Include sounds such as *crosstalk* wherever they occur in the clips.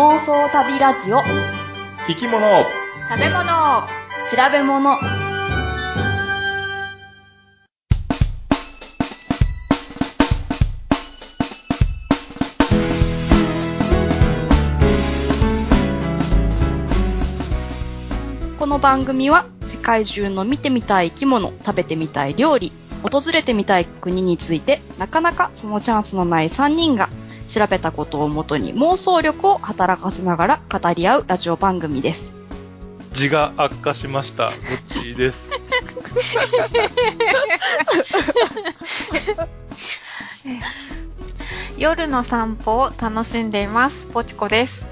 妄想旅ラジオ。生き物。食べ物。調べ物。この番組は世界中の見てみたい生き物、食べてみたい料理、訪れてみたい国についてなかなかそのチャンスのない3人が調べたことをもとに妄想力を働かせながら語り合うラジオ番組です。字が悪化しました。ぼっちーです。*laughs* 夜の散歩を楽しんでいます。ポチコです。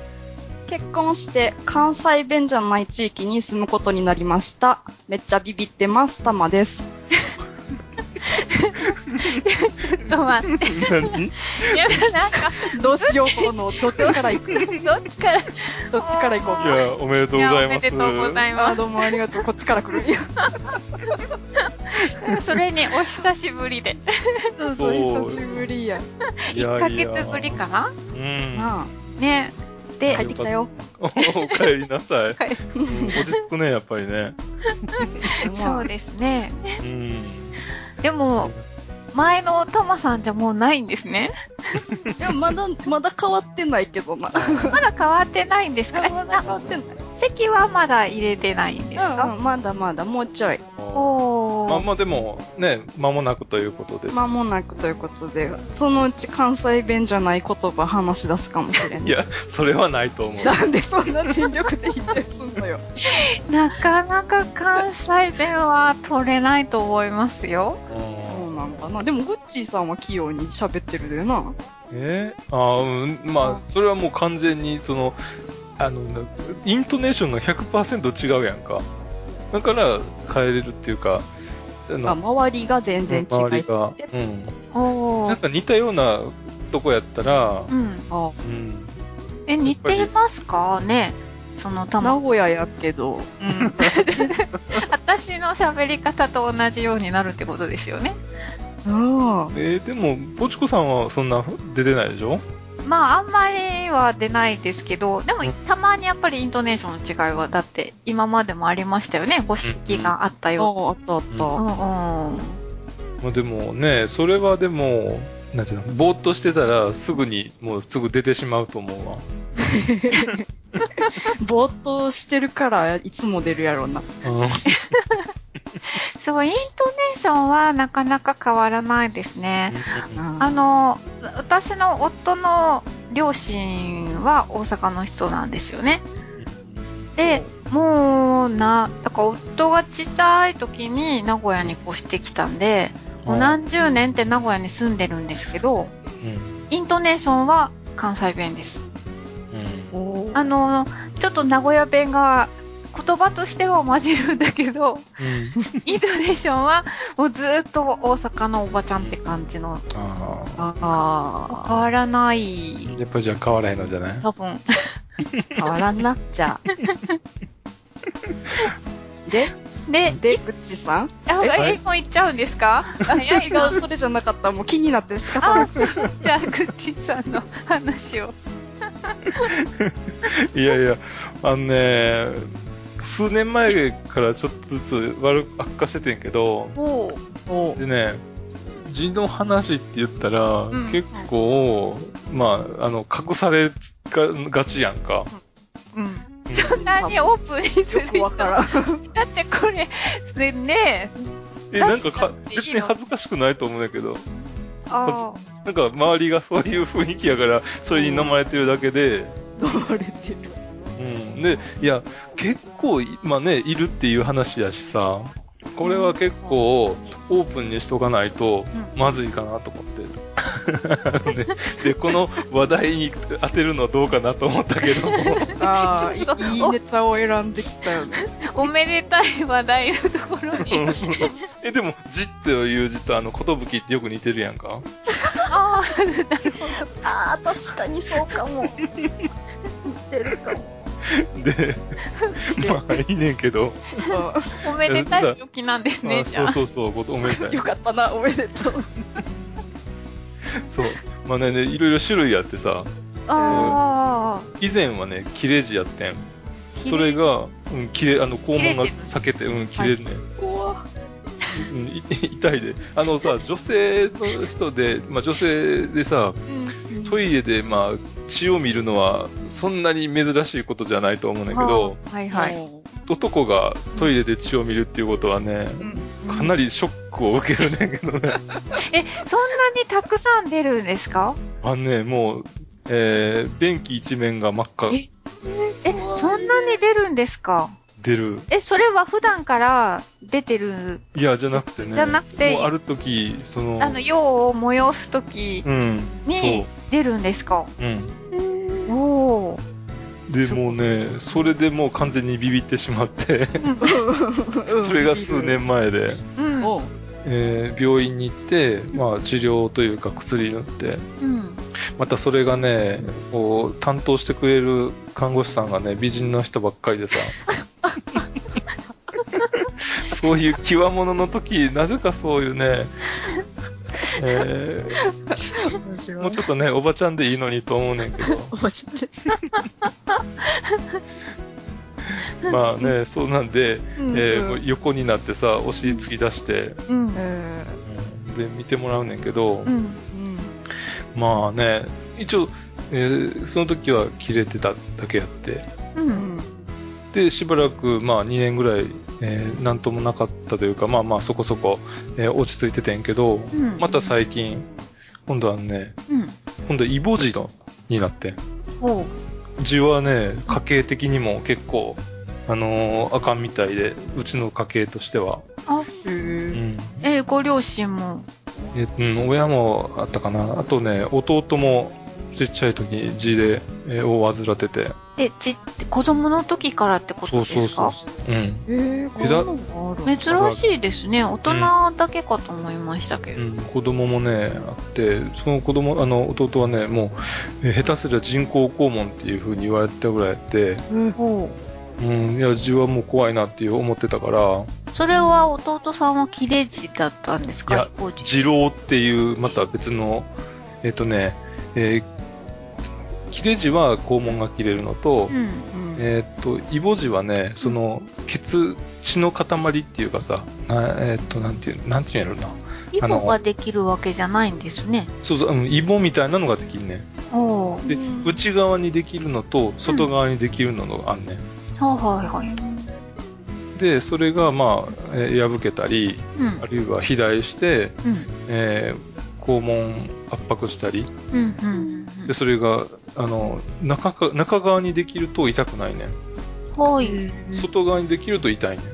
結婚して関西弁じゃない地域に住むことになりました。めっちゃビビってます。たまです。ちょっと待って。何？いや、なんか、どうしよう、この、どっちから行く？どっちから、どっちから行こういや、おめでとうございます。いやおめでとうございますどうもありがとう。こっちから来る。いやそれにお久しぶりで。そうそう、久しぶりや。いや1ヶ月ぶりかな？うん。まね。あ、で帰っ、てきたよ。お帰りなさい。帰うん落ち着くね、やっぱりね。そうですね。うん。でも、前のタマさんじゃもうないんですね。*laughs* いや、まだ、まだ変わってないけどな。*laughs* まだ変わってないんですか？まだ変わってない。席はまだ入れてないんですか、うんうん、まだまだ、もうちょい。おー。まあまあでも、ね、間もなくということです。間もなくということで、そのうち関西弁じゃない言葉話し出すかもしれない。いや、それはないと思う。なんでそんな全力で否定すんのよ。*laughs* なかなか関西弁は取れないと思いますよ。うんなんかな。でも、グッチーさんは器用に喋ってるでな。え？ああ、うん、まあ、それはもう完全に、その、あの、イントネーションが100%違うやんか。だから、変えれるっていうか、ああ周りが全然違いすぎて。。うん。なんか似たようなとこやったら、うん。あうん。え、似てますか？ねそのたま。名古屋やけど、うん。*laughs* 私の喋り方と同じようになるってことですよね。うん。えー、でも、ぼちこさんはそんな出てないでしょ？まあ、あんまりは出ないですけど、でもうん、たまにやっぱりイントネーションの違いは、だって、今までもありましたよね。ご指摘があったよ。あ、あったあった。うんうん。まあでもね、それはでも、なんていうの、ぼーっとしてたらすぐに、もうすぐ出てしまうと思うわ。*laughs* ぼーっとしてるから、いつも出るやろうな。うん。*laughs* そう、イントネーションはなかなか変わらないですね。あの、私の夫の両親は大阪の人なんですよね。で、もう、な、だから夫がちっちゃい時に名古屋に越してきたんで、もう何十年って名古屋に住んでるんですけど、イントネーションは関西弁です。うん。あの、ちょっと名古屋弁が言葉としては混じるんだけど、イントネーションはもうずっと大阪のおばちゃんって感じの、ああ。あ変わらない、やっぱりじゃあ変わらへんのじゃない？多分。あ、*laughs* 変わらんな、じゃあ。*laughs* で、で、で、グッチさん？あ、え？え、もう行っちゃうんですか？あ、早い違う、それじゃなかった。もう気になって仕方なあ、く。そうじゃあ、グッチさんの話を。*laughs* いやいや、あのね、数年前からちょっとずつ悪く悪化しててんけど、でね、字の話って言ったら、ん結構、まあ、あの、隠されががちやんか。うん。うん。そんなにオープンにすよる人。*laughs* だってこれ、それね、え、なんかか別に恥ずかしくないと思うんだけど、あなんか周りがそういう雰囲気やから、*laughs* それに飲まれてるだけで、飲まれてる。うん。で、いや、結構い、まあね、いるっていう話やしさ、これは結構オープンにしとかないとうん。まずいかなと思って。ねで、この話題に当てるのはどうかなと思ったけど、ああ、*laughs* いいいネタを選んできたよね。おめでたい話題のところに。*laughs* え、でも、字っていう字とあの、ことぶきってよく似てるやんかああ、ああ、確かにそうかも。似てるかも。で、まあいいねんけど、おめでたい時なんですね、あじゃあ。そうそうそう、ごおめでたい。よかったな、おめでとう。そう。まあね、ねいろいろ種類あってさ、ああ。以前はね、切れ字やってん。それが、うん、切れ、あの、肛門が裂けて、うん、切れるね。怖うん、い *laughs* 痛いで。あのさ、女性の人で、まあ女性でさ、うん。トイレで、まあ、血を見るのは、そんなに珍しいことじゃないと思うんだけど、はあはいはい。男がトイレで血を見るっていうことはね、うん。かなりショックを受けるねんけどね。*laughs* え、そんなにたくさん出るんですか？あのね、もう、えー、便器一面が真っ赤ええ、そんなに出るんですか？出る。え、それは普段から出てる、いや、じゃなくてね。じゃなくてもうある時、その、あの、用を催すときうん。に出るんですか？うん。おー。で、そもうね、それでもう完全にビビってしまって、うんそれが数年前で、うん。えー病院に行って、まあ治療というか薬塗って、うん。またそれがね、こう、担当してくれる看護師さんがね、美人の人ばっかりでさ、*laughs* そういう際物の時、なぜかそういうね、えー。もうちょっとね、おばちゃんでいいのにと思うねんけど、面白いまあね、そうなんで、うん。えーもう横になってさ、お尻突き出して、うん。えで、見てもらうねんけど、うん。ーうんまあね、一応、えーその時は切れてただけやって、う。うんんで、しばらく、まあ2年ぐらい、えーなんともなかったというか、まあまあそこそこ、えー落ち着いててんけど、うん。また最近、今度はね、うん。今度はイボ痔のになってん。おう。痔はね、家系的にも結構、あのーあかんみたいで、うちの家系としては。あ、へうーん。え、ご両親も？えうん、親もあったかな。あとね、弟もちっちゃい時に痔で、えーを患ってて。え、ち、子供の時からってことですか？うん。へーこんなのがある。珍しいですね。大人だけかと思いましたけど。うん、子供もね、あって、その子供、あの、弟はね、もう、えー下手すりゃ人工肛門っていう風に言われてたぐらいやって、おう。うん、いや、痔はもう怖いなっていう思ってたから、それは弟さんは切れ字だったんですか？いや一方字痔瘻っていう、また別の、えっ、とね、えー切れ痔は肛門が切れるのと、うん。うんえっ、と、イボ痔はね、その、血、血の塊っていうかさ、なえっ、と、なんていう、なんていうんやろな。イボができるわけじゃないんですね。そうそう、うん、イボみたいなのができるね。おう。で、うん内側にできるのと、外側にできるのがあんね、ん。はいはいはい。で、それが、まあ、えー破けたり、うんあ。るいは肥大して、うん。えー肛門圧迫したり、うん。うん。で、それが、あの、中か、中側にできると痛くないねん。はい。外側にできると痛いねん。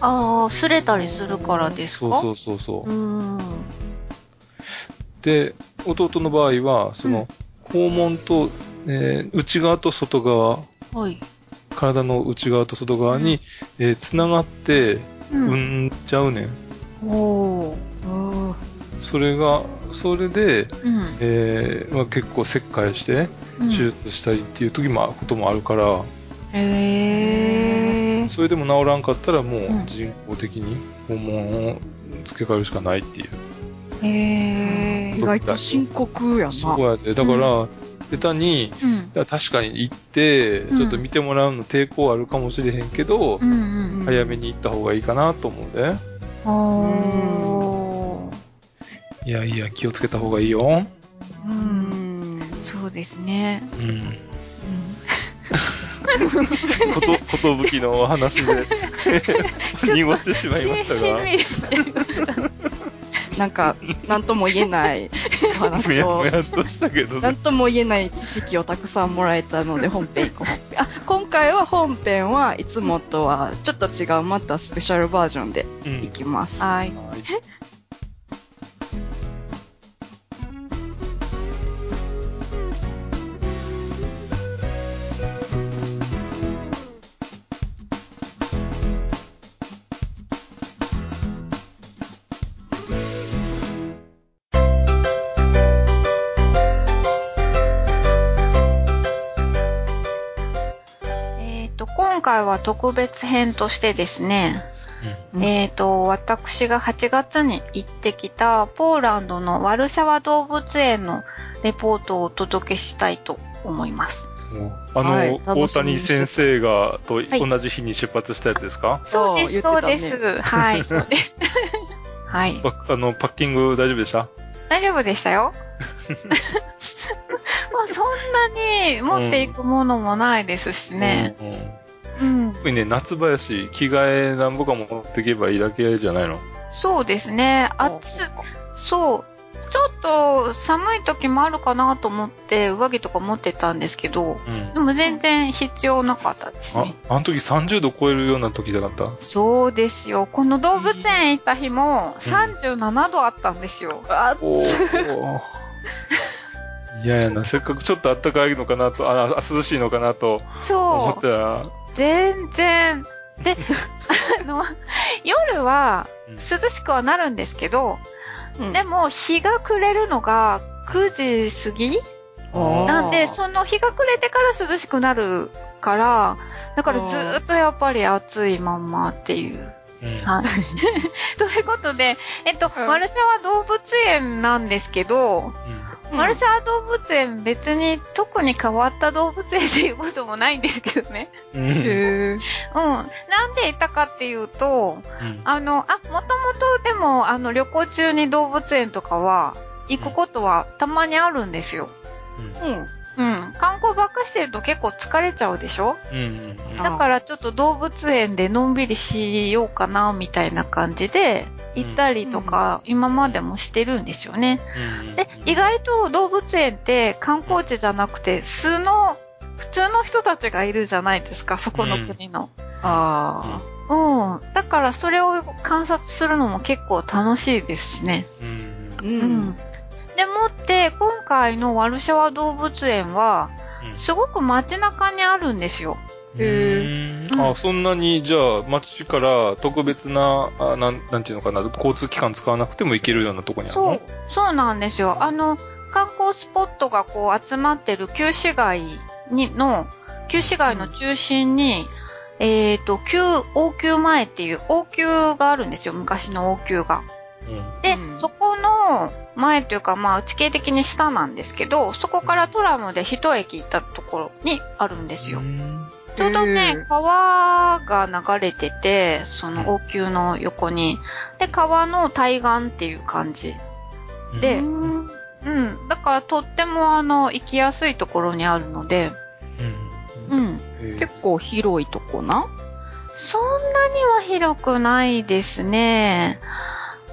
ああ、擦れたりするからですか？そうそうそうそうう。ん。で、弟の場合は、その、肛門と、えー内側と外側、はい。体の内側と外側に、えー繋がって、う。産んじゃうねん。おー。うんそれが、それで、うん。えーまあ、結構切開して、うん手術したりっていう時も、こともあるから、へえ。それでも治らんかったらもううん人工的に肛門を付け替えるしかないっていう。へえ意。外と深刻やな。そうやで。だから、下手に、うん。確かに行って、うんちょっと見てもらうの抵抗あるかもしれへんけど、うんうん。早めに行った方がいいかなと思うで。おー。いやいや、気をつけた方がいいよ。うん。そうですね。うん。こと、ことぶきのお話で、*laughs* 濁してしまいましたが、しんみりしちゃいました。なんか、なんとも言えないおむ話を *laughs* やとしたけどね。なんとも言えない知識をたくさんもらえたので、本編行こう。本編あ、今回は本編はいつもとはちょっと違う、またスペシャルバージョンでうんいきます。はい。は *laughs* い特別編としてですね、うんえっ、と、私が8月に行ってきたポーランドのワルシャワ動物園のレポートをお届けしたいと思います。あの、はい大谷先生が、とい同じ日に出発したやつですか、そうです、そうで言ってたねす。はい、そうです。はい。*laughs* パあの、パッキング大丈夫でした？大丈夫でしたよ。*laughs* まあそんなに持っていくものもないですしね。うんうんうん。特にね、夏場やし、着替えなんぼかも持っていけばいいだけじゃないの？そうですね。暑、そう。ちょっと寒い時もあるかなと思って上着とか持ってたんですけど、うんで。も全然必要なかったですあね。、あの時30度超えるような時じゃなかった？そうですよ。この動物園行った日も37度あったんですよ。あおー。いやいやな、せっかくちょっと暖かいのかなと、あ、あ涼しいのかなと思そう。ったら、全然。で、*laughs* あの、夜はうん涼しくはなるんですけど、うんでも日が暮れるのが9時過ぎなんで、その日が暮れてから涼しくなるから、だからずーっとやっぱり暑いまんまっていう。*laughs* ということで、えっと、うんマルシャワ動物園なんですけど、マルシャワ動物園別に特に変わった動物園っていうこともないんですけどね。うん。うん。なんで行ったかっていうと、うんあの、あ、もともとでも、あの、旅行中に動物園とかは、行くことはたまにあるんですよ。うん。うん。観光ばっかしてると結構疲れちゃうでしょ？うんうんうんあだからちょっと動物園でのんびりしようかな、みたいな感じで、行ったりとか、今までもしてるんですよね。うんで、意外と動物園って観光地じゃなくて、素の、普通の人たちがいるじゃないですか、そこの国の。あうん。だからそれを観察するのも結構楽しいですしね。あ。う。うんん。でもって、今回のワルシャワ動物園は、うんすごく街中にあるんですよ。へうんあ、そんなに、じゃあ、街から特別な、あなん、なんていうのかな、交通機関使わなくても行けるようなとこにあるの？そう、そうなんですよ。あの、観光スポットがこう集まってる旧市街にの、旧市街の中心に、えっ、と、旧王宮前っていう王宮があるんですよ。昔の王宮が。うん。で、うんそこの前というか、まあ、地形的に下なんですけど、そこからトラムで一駅行ったところにあるんですよ。うんちょうどへねー、川が流れてて、その王宮の横に。で、川の対岸っていう感じ。でうんうん。だからとってもあの、行きやすいところにあるので、う。うん結構広いとこな？そんなには広くないですね。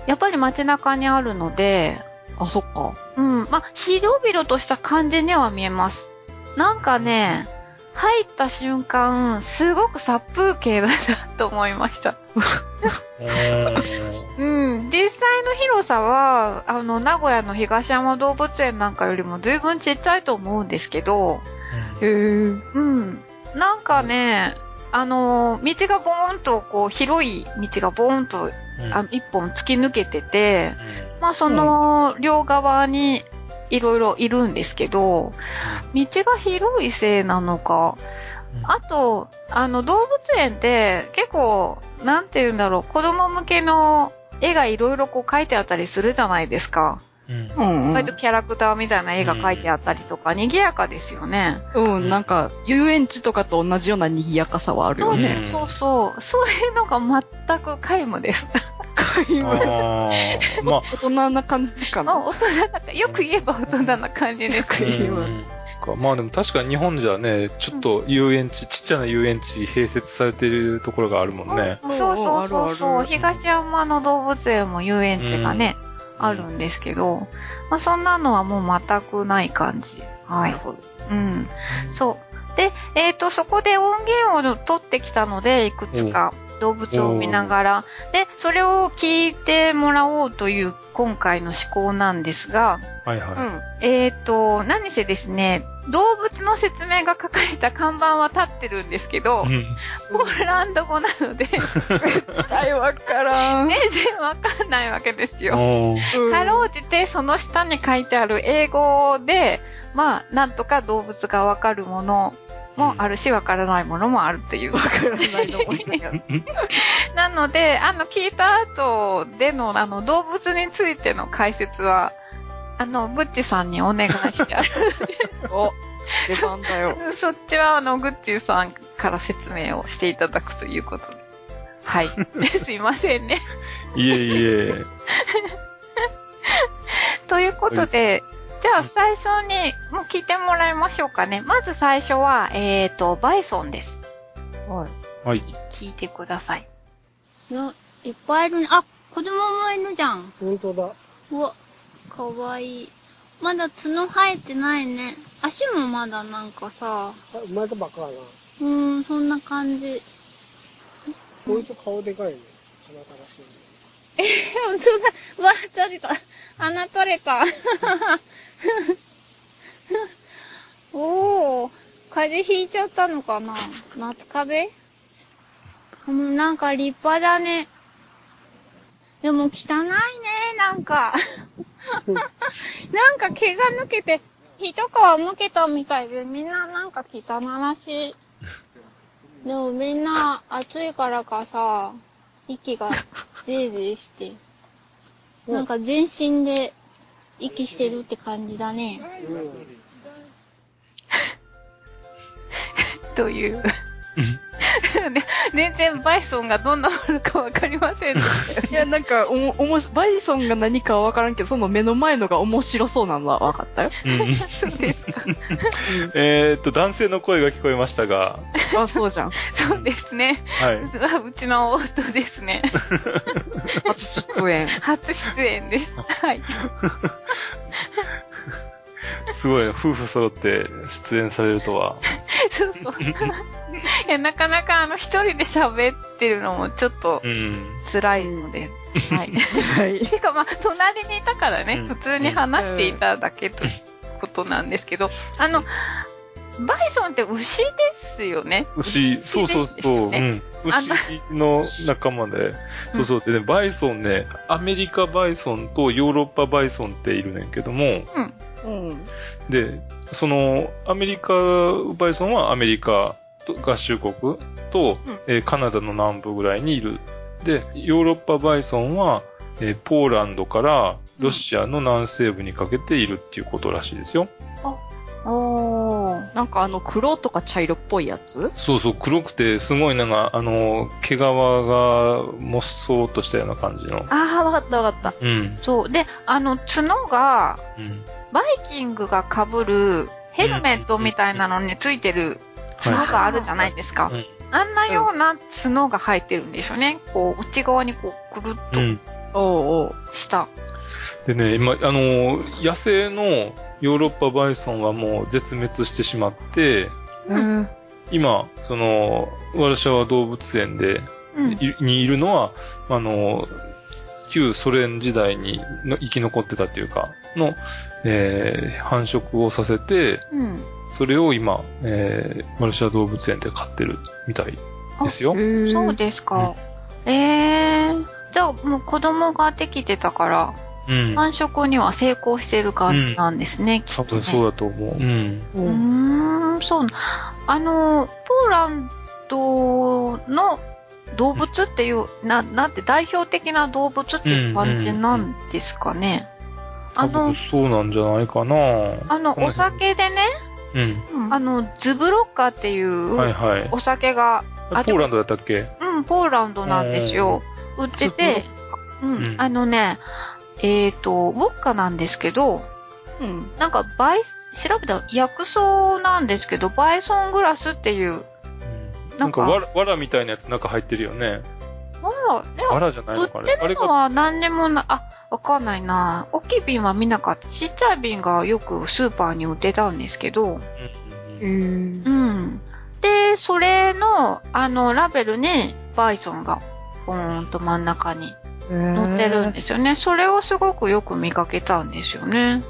やっぱり街中にあるので、あ、そっか。うん。まあ、広々とした感じには見えます。なんかね、入った瞬間、すごく殺風景だなと思いました。うん。実際の広さは、あの、名古屋の東山動物園なんかよりも随分ちっちゃいと思うんですけど、へーうん。なんかね、あの、道がボーンと、こう、広い道がボーンと、うんあの、一本突き抜けてて、まあ、その、両側に、いろいろいるんですけど、道が広いせいなのか、あと、あの、動物園って結構、なんて言うんだろう、子供向けの絵がいろいろこう描いてあったりするじゃないですか。うんうん、う割とキャラクターみたいな絵が描いてあったりとか、賑やかですよね。ん。うん、なんか、遊園地とかと同じような賑やかさはあるそうよね。ねそうそう。そういうのが全く皆無です。あーまあ、大人な感じかまあな。大人な、よく言えば大人な感じです。うんかまあでも確かに日本じゃね、ちょっと遊園地、ちっちゃな遊園地併設されてるところがあるもんね。そうそうそうあそう。東山の動物園も遊園地がね、あるんですけど、まあそんなのはもう全くない感じ。はい。うん。そう。で、えっ、と、そこで音源を取ってきたので、いくつか動物を見ながら、で、それを聞いてもらおうという今回の思考なんですが、はいはうん。えっ、と、何せですね、動物の説明が書かれた看板は立ってるんですけどい。うんポーランド語なので、全絶対わからん。然わかんないわけですよ。かろうじてその下に書いてある英語で、まあ、なんとか動物がわかるものもあるし、わからないものもあるという。わからないのもいいやなので、あの、聞いた後での、あの、動物についての解説は、あの、グッチさんにお願いしてある。お、出番だよ。*laughs* そっちは、あの、グッチさんから説明をしていただくということで。はい。*laughs* すいませんね。いえいえ。*laughs* ということで、じゃあ最初にもう聞いてもらいましょうかね。まず最初は、えっ、と、バイソンです。はい。はい。聞いてください。よ、いっぱいいるね。あ、子供もいるじゃん。ほんとだ。うわ、かわいい。まだ角生えてないね。足もまだなんかさ、あ生まれたばっかだな。うーん、そんな感じ。こいつ顔でかいね。鼻探してる。え、ほんとだ。うわ、取れた。鼻取れた。*laughs* おー、風邪ひいちゃったのかな夏風邪？うん、なんか立派だね。でも汚いね、なんか。*laughs* なんか毛が抜けて、一皮むけたみたいで、みんななんか汚らしい。でもみんな暑いからかさ、息がゼーゼーして、なんか全身で息してるって感じだね。*laughs* という？*laughs* *laughs* ね全然バイソンがどんなものかわかりませんでしたよいや、なんか、おも、おもし、バイソンが何かはわからんけど、その目の前のが面白そうなのはわかったよ。うん。そうですか。*laughs* えーっと、男性の声が聞こえましたが、あ、そうじゃん。そうですね。はい。うちの夫ですね。*laughs* 初出演。初出演です。はい。すごい、夫婦揃って出演されるとは。そうそう。いや、なかなかあの、一人で喋ってるのもちょっとうん。辛いので、はい。*laughs* はい。てかまあ、隣にいたからね、うん普通に話していただけということなんですけど、あの、バイソンって牛ですよね？牛、そうそうそう、うん。牛の仲間で、そうそう。でね、バイソンね、アメリカバイソンとヨーロッパバイソンっているねんけども、うん。で、その、アメリカバイソンはアメリカと合衆国と、えーカナダの南部ぐらいにいる。で、ヨーロッパバイソンは、えーポーランドからロシアの南西部にかけているっていうことらしいですよ。おー。なんかあの、黒とか茶色っぽいやつ？そうそう、黒くて、すごいなんか、あの、毛皮がもっそうっとしたような感じの。ああ、わかったわかった。うん。そう。で、あの、角が、うん。バイキングが被るヘルメットみたいなのについてる角があるじゃないですか。うんあんなような角が生えてるんでしょうね。こう、内側にこう、くるっ。とした。でね、今、あの、野生のヨーロッパバイソンはもう絶滅してしまって、うん。今、その、ワルシャワ動物園で、うん。いにいるのは、あの、旧ソ連時代にの生き残ってたっていうか、の、えー繁殖をさせて、うん。それを今、えー、マルシア動物園で飼ってるみたいですよ。そうですか。えー。じゃあ、もう子供ができてたから、うん。繁殖には成功してる感じなんですね、きっと、ね。多分そうだと思う。うん。うーん、そうな。あの、ポーランドの動物っていう、な、なんて代表的な動物っていう感じなんですかね。あの、そうなんじゃないかなあの、お酒でね、うん。あの、ズブロッカーっていうはいはい。お酒が、あポーランドだったっけ？うん、ポーランドなんですよ。売ってて、うん、うんあのね、えっ、と、ウォッカなんですけど、うん。なんか、バイ、調べたら薬草なんですけど、バイソングラスっていう、うんなかなんんか、わら、わらみたいなやつ中入ってるよね。あら、ね、わらじゃない売のかあれ。あれが、ってるのは何にもな、あ、わかんないな。大きい瓶は見なかった。ちっちゃい瓶がよくスーパーに売ってたんですけど、うんうんうん。うん。で、それの、あの、ラベルにバイソンが、ポーンと真ん中に載ってるんですよね。それをすごくよく見かけたんですよね。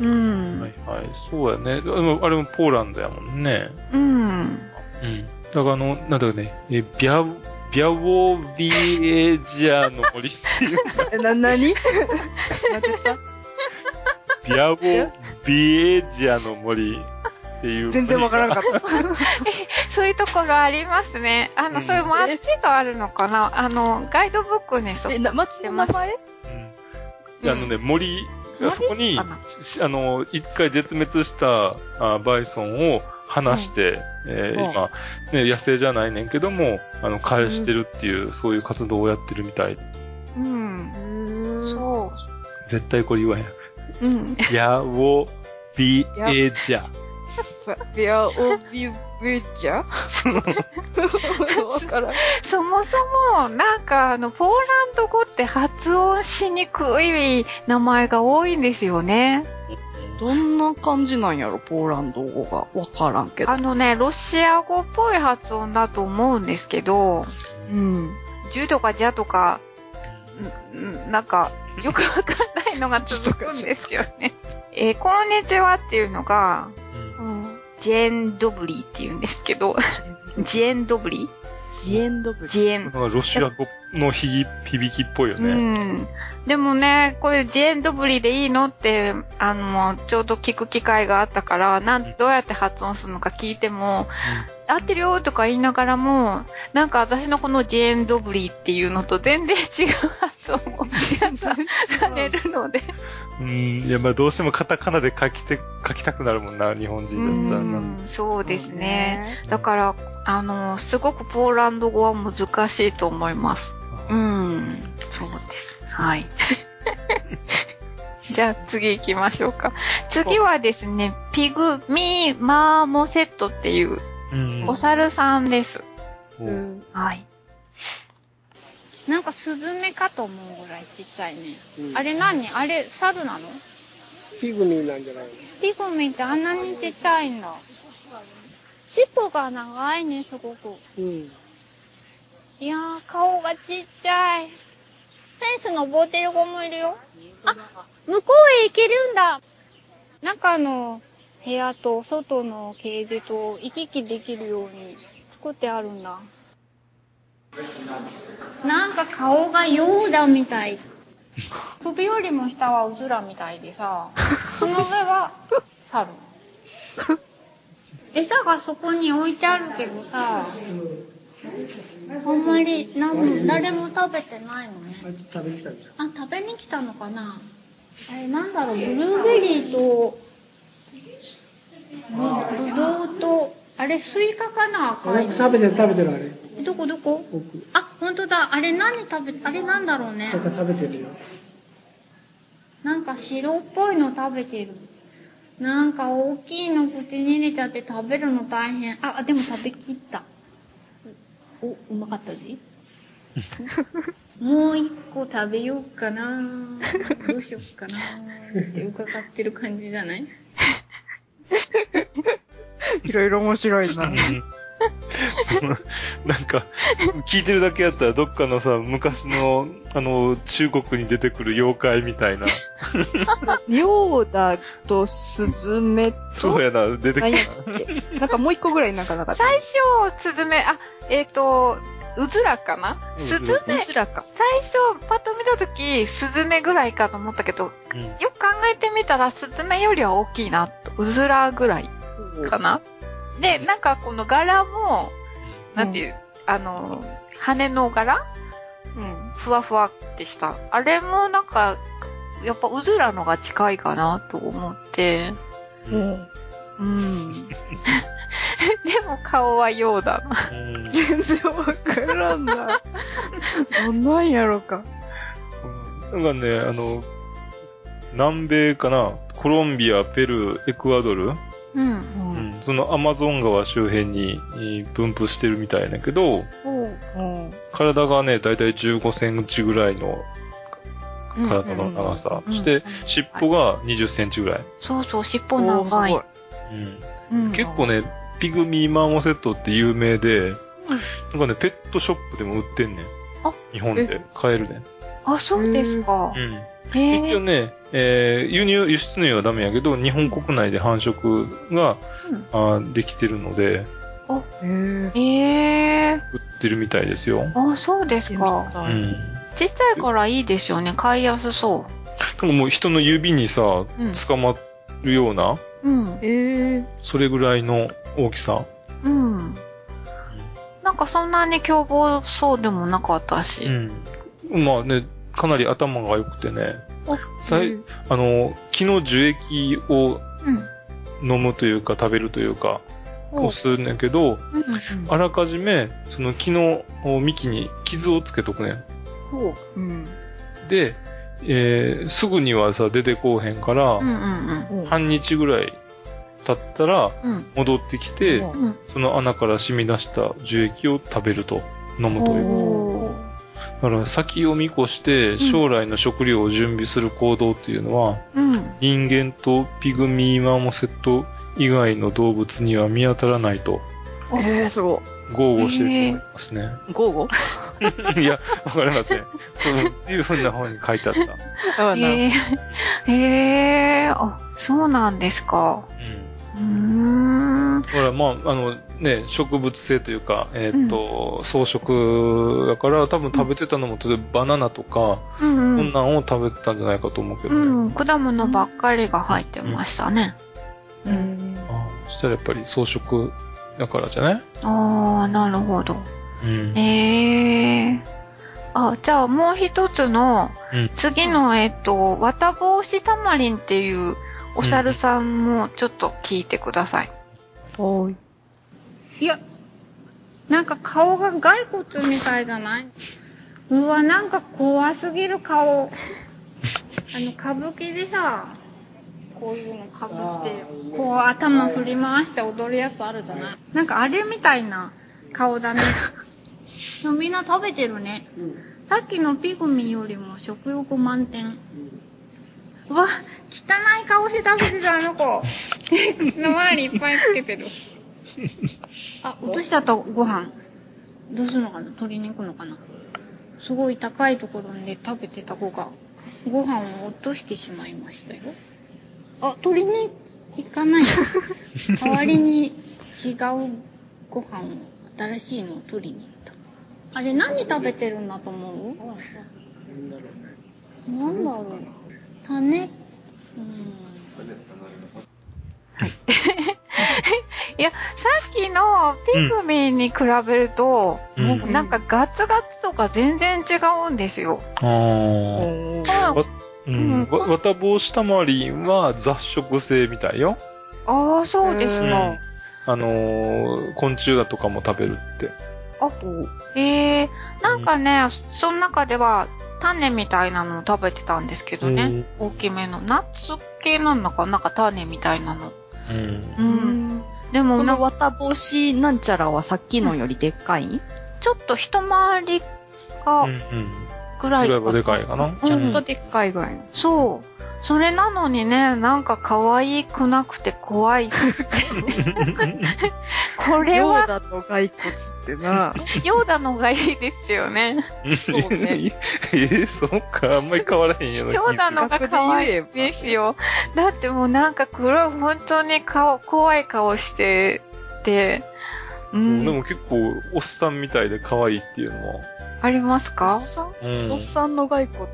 ううん。はん。いはい。そうやね。でもあれもポーランドやもんね。うん。うん。だからあの、なんだろうね、え、ビャ、ビャウォビエジャの森っていう、え、*laughs* な、なに *laughs* なんて言った？ビャウォビエジャの森っていう。全然わからんかった。*laughs* そういうところありますね。あの、うん。そういう街があるのかな？あの、ガイドブックにそうえ、な、町の名前？うん。であのね、森いやそこにあの、一回絶滅したあバイソンを離して、えーうん今、ね、野生じゃないねんけども、あの、返してるっていう、そういう活動をやってるみたい。うん。そそ絶対これ言わへん。う。うん。やおびえじゃ。う。ビアオビビジャわからん。そもそも、なんか、あの、ポーランド語って発音しにくい名前が多いんですよね。どんな感じなんやろ、ポーランド語が。わからんけど。あのね、ロシア語っぽい発音だと思うんですけど、うん。ジュとかジャとか、んんなんか、よくわかんないのが *laughs* 続くんですよね。えーこんにちはっていうのが、うん。ジェンドブリーって言うんですけど、ジェンドブリー？ジエンドブリ。ジェンなんかロシア語の響響きっぽいようね。ん。でもね、これジェンドブリでいいのって、あの、ちょうど聞く機会があったから、なん、どうやって発音するのか聞いても、合ってるよとか言いながらも、なんか私のこのジェンドブリっていうのと全然違う発音をされるので。うん。いや、まあどうしてもカタカナで書きて、書きたくなるもんな、日本人だったらな。うんそうですね。だから、あの、すごくポーランド語は難しいと思います。うん。そうです。はい。*laughs* じゃあ次行きましょうか。次はですね、ピグミーマーモセットっていううん。お猿さんです。おうん。はい。なんかスズメかと思うぐらいちっちゃいね。うんあれ何？あれ猿なの？ピグミーなんじゃないの？ピグミってあんなにちっちゃいんだ。尻尾が長いね、すごく。うん。いやー、顔がちっちゃい。フェンス登ってる子もいるよ。あ、向こうへ行けるんだ。中の部屋と外のケージと行き来できるように作ってあるんだ。なんか顔がヨーダみたい。*laughs* 首よりも下はウズラみたいでさ、その上は猿。*laughs* 餌がそこに置いてあるけどさ、あんまりなんも誰も食べてないのね。あいつ食べに来たんじゃん。あ、食べに来たのかなあれなんだろう、ブルーベリーと、ぶぶどうと、あれスイカかな赤いの。食べてる食べてるあれ。えどこどこ？奥。あ、ほんとだ。あれ何食べ、あれなんだろうねなん。か食べてるよ。なんか白っぽいの食べてる。なんか大きいの口に入れちゃって食べるの大変。あ、あでも食べきった。お、うまかったぜ。*laughs* もう一個食べようかなどうしようかなって伺ってる感じじゃない？*laughs* いろいろ面白いな。*laughs* *laughs* なんか、聞いてるだけやったらどっかのさ、昔の、あの、中国に出てくる妖怪みたいな。ヨーダとスズメと、そうやな、出てきた。なんかもう一個ぐらいなんかなかった。最初、スズメ、あ、えっ、と、うずらかな？うんスズメ？う、ずらか。最初、パッと見たとき、スズメぐらいかと思ったけど、うんよく考えてみたら、スズメよりは大きいなと。うずらぐらいかな？で、なんかこの柄も、なんていう、あの、羽の柄？うん。ふわふわってした。あれもなんか、やっぱうずらのが近いかなと思って。うん。うん。*laughs* でも顔はようだな。うん全然わからんな。どんなんやろか。なんかね、あの、南米かな、コロンビア、ペルー、エクアドル、うん。そのアマゾン川周辺にえー分布してるみたいだけど。体がね、だいたい15センチぐらいの体の長さ。うんしてうん、尻尾が20センチぐらい。そうそう、尻尾長い。うん、うん結構ね、ピグミーマーモセットって有名で、なんかね、ペットショップでも売ってんねん。あ日本で買えるねん。あ、そうですか。うん。一応ね、えー輸入、輸出入はダメやけど、日本国内で繁殖が、あーできてるので、へえ。へえ。売ってるみたいですよ。あ、そうですか。うん。ちっちゃいからいいですよね。買いやすそなんかもう人の指にさ、うん捕まるような、う。うん。へえ。それぐらいの大きさ。うん。なんかそんなに凶暴そうでもなかったし。うん。まあね、かなり頭が良くてね、おさいあの、木の樹液をうん。飲むというか食べるというか、おをするんだけど、うん。あらかじめ、その木の幹に傷をつけとくねん。ん。で、えー、すぐにはさ、出てこうへんから、半日ぐらい経ったら。戻ってきて、うんうん。その穴から染み出した樹液を食べると、飲むという。だから先を見越して将来の食料を準備する行動っていうのは、うん。人間とピグミーマーモセット以外の動物には見当たらないとえー、すご豪語してると思いますね。い。ゴーゴいや、わかりません。そういうふうな本に書いてあった。*laughs* え。へえ。あ、そうなんですか。うん。うーん。だからまあ、あのね、植物性というか、えーっ、と、草食だから多分食べてたのも、例えばバナナとか、うんこうんん。なんを食べてたんじゃないかと思うけどね。うん。果物ばっかりが入ってましたね。う。うんん。ああそしたらやっぱり草食だからじゃない？ああ、なるほど。うん。ええあ、じゃあもう一つの、うん次の、えっと、綿帽子タマリンっていうお猿さんもちょっと聞いてください。おーい。いや、なんか顔が骸骨みたいじゃない？うわ、なんか怖すぎる顔。*laughs* あの、歌舞伎でさ、こういうの被って、こう頭振り回して踊るやつあるじゃない？なんかあれみたいな顔だね。*laughs* でもみんな食べてるね。さっきのピグミーよりも食欲満点。うわ、汚い顔して食べてたあの子。口 *laughs* の周りいっぱいつけてる。*laughs* あ、落としちゃったご飯。どうするのかな？取りに行くのかな？すごい高いところで食べてた子が、ご飯を落としてしまいましたよ。あ、取りに行かない。*laughs* 代わりに違うご飯を、新しいのを取りに行った。あれ何食べてるんだと思う？なんだろう。種うん。*laughs* いや、さっきのピグミーに比べると、うんなんかガツガツとか全然違うんですよ。ああ。うん。わ、綿帽子タマリンは雑食性みたいよ。あー、そうですかうん。あのー昆虫だとかも食べるって。あ、ええなんかね、その中では種みたいなのを食べてたんですけどね。大きめの。ナッツ系なのかなんか種みたいなの。うん。う。うんん。でもこの綿帽子なんちゃらはさっきのよりでっかい？んちょっと一回りがうん。うん。ぐらいぐらいはでかいかな。ちょっとでっかいぐらいの。そう。それなのにね、なんか可愛くなくて怖い。*laughs* これは、ヨーダと骸骨ってな。ヨーダのがいいですよね。そうね。*laughs* えー、そうか。あんまり変わらへんような気ヨーダのが可愛いですよ。だってもうなんか黒い、本当に顔、怖い顔してて、ううんん、でも結構、おっさんみたいで可愛いっていうのは。ありますおか？っさんうんおっさんの骸骨？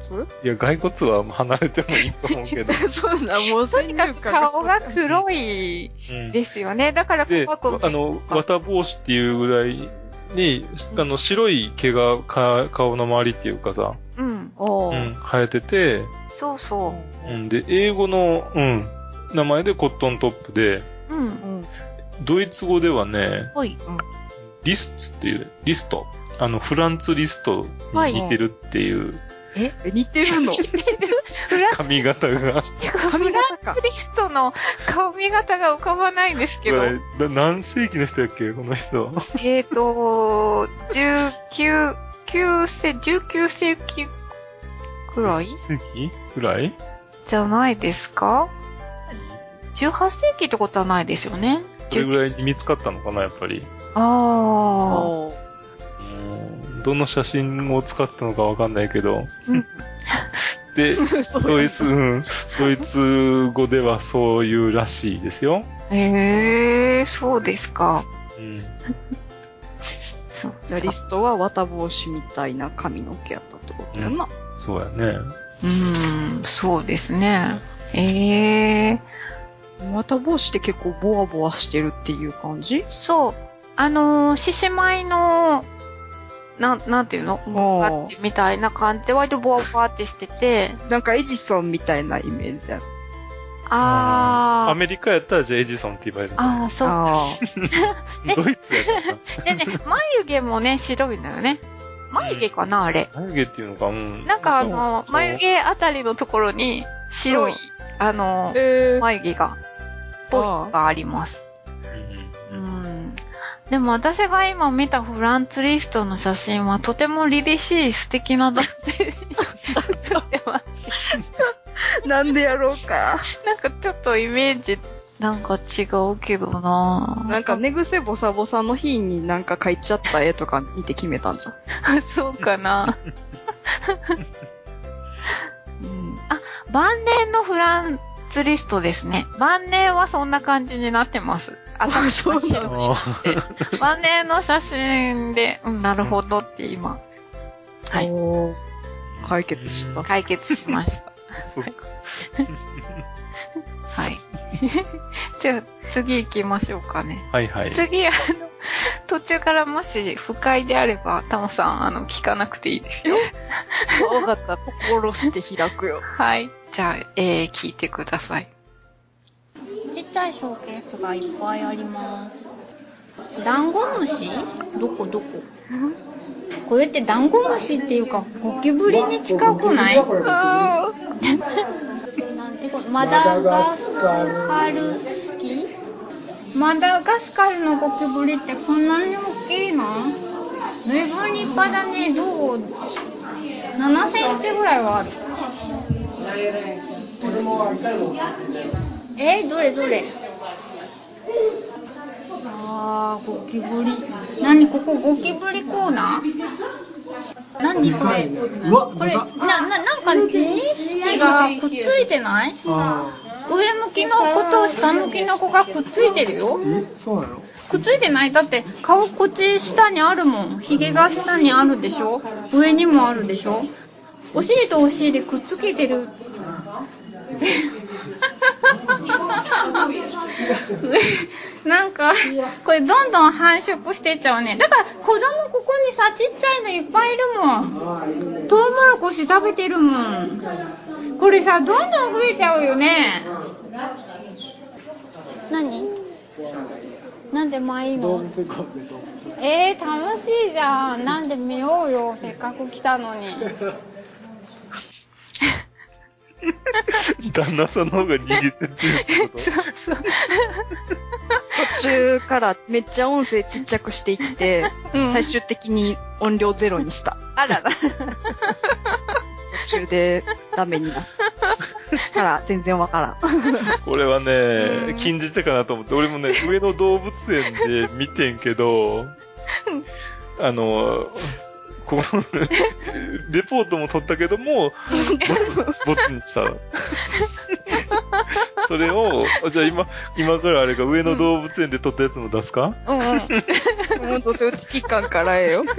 いや、骸骨は離れてもいいと思うけど。*laughs* そうだ、もう先とにかく顔が黒いうんですよね。だからで、怖くあの、綿帽子っていうぐらいに、あの、白い毛がか顔の周りっていうかさ、うん。うん、生えてて、そうそうん、で、英語の、うん、名前でコットントップで、う。うん。うん。ドイツ語ではね、ほい。リストっていう、リスト。あの、フランツリストに似てるっていうえ、似てるの？フラン髪型が、フランツリストの髪型が浮かばないんですけど。な何世紀の人やっけ？この人。えっと、19、9世、19世紀くらい？世紀ぐらい？じゃないですか ?18 世紀ってことはないですよね。それぐらいに見つかったのかな、やっぱり。あおーうんどの写真を使ったのかわかんないけど。うんで、*laughs* そうドイツ、うん、ドイツ語ではそういうらしいですよ。あ。へえー、そうですか。うん。そう。じゃあリストは綿帽子みたいな髪の毛やったってことやな。そうやね。うーん、そうですね。ええー、綿帽子って結構ボワボワしてるっていう感じ？そう。あのー、獅子舞のなん、なんていうの？みたいな感じで、割とボワボワってしてて、なんかエジソンみたいなイメージある。あー。アメリカやったらじゃあエジソンって言えばいいのあー、そう。あ *laughs* えドイツやったでね、眉毛もね、白いんだよね。眉毛かな、あれ。ら。眉毛っていうのか、うん。なんかあの、眉毛あたりのところに、白い、あの。眉毛が、ぽいのがあります。でも私が今見たフランツリストの写真はとても凛々しい素敵な男性に写ってます。なんでやろうか。なんかちょっとイメージなんか違うけどななんか寝癖ボサボサの日になんか描いちゃった絵とか見て決めたんじゃん。*laughs* そうかな、うん、あ、晩年のフランツリストですね。晩年はそんな感じになってます。頭そう真っ白になって。晩年の写真で、うん、なるほどって今、はい、解決した。解決しました。はい。じゃあ、次行きましょうかね。はいはい。次、あの、途中からもし不快であれば、タモさん、あの、聞かなくていいですよ。*laughs* わかった。心して開くよ。はい。じゃあ、えー、聞いてください。ちっちゃいショーケースがいっぱいあります。ダンゴムシ？どこ？どこ？これってダンゴムシっていうか、ゴキブリに近くない？あ *laughs* なんてこと？マダガスカルスキマダガスカルのゴキブリってこんなに大きいの？随分立派だね。どう ?7 センチぐらいはある。えどれどれ？あー、ゴキブリ。何ここゴキブリコーナー？何これ？これ、な、な、なんか2匹がくっついてない？上向きの子と下向きの子がくっついてるよ。えそうなの？くっついてない？だって顔こっち下にあるもん。ヒゲが下にあるでしょ？上にもあるでしょ？お尻とお尻でくっつけてる。*laughs* なんか、これどんどん繁殖してっちゃうね。だから子供ここにさ、ちっちゃいのいっぱいいるもん。トウモロコシ食べてるもん。これさ、どんどん増えちゃうよね。何？なんでまあいいの。えー、楽しいじゃん。なんで見ようよ。せっかく来たのに。*laughs* 旦那さんの方が逃げてってるってこと？*laughs* そうそう。途中からめっちゃ音声ちっちゃくしていって、うん最終的に音量ゼロにした。あらら。途中でダメになった。から全然わからん。これはねう、ん禁じ手かなと思って、俺もね、上野動物園で見てんけど、あの、この、レポートも取ったけども、ボツにした。それを、じゃあ今、今からあれが上野動物園で撮ったやつも出すか、うんうん。ほんと、そういう危機感からええよ。*laughs*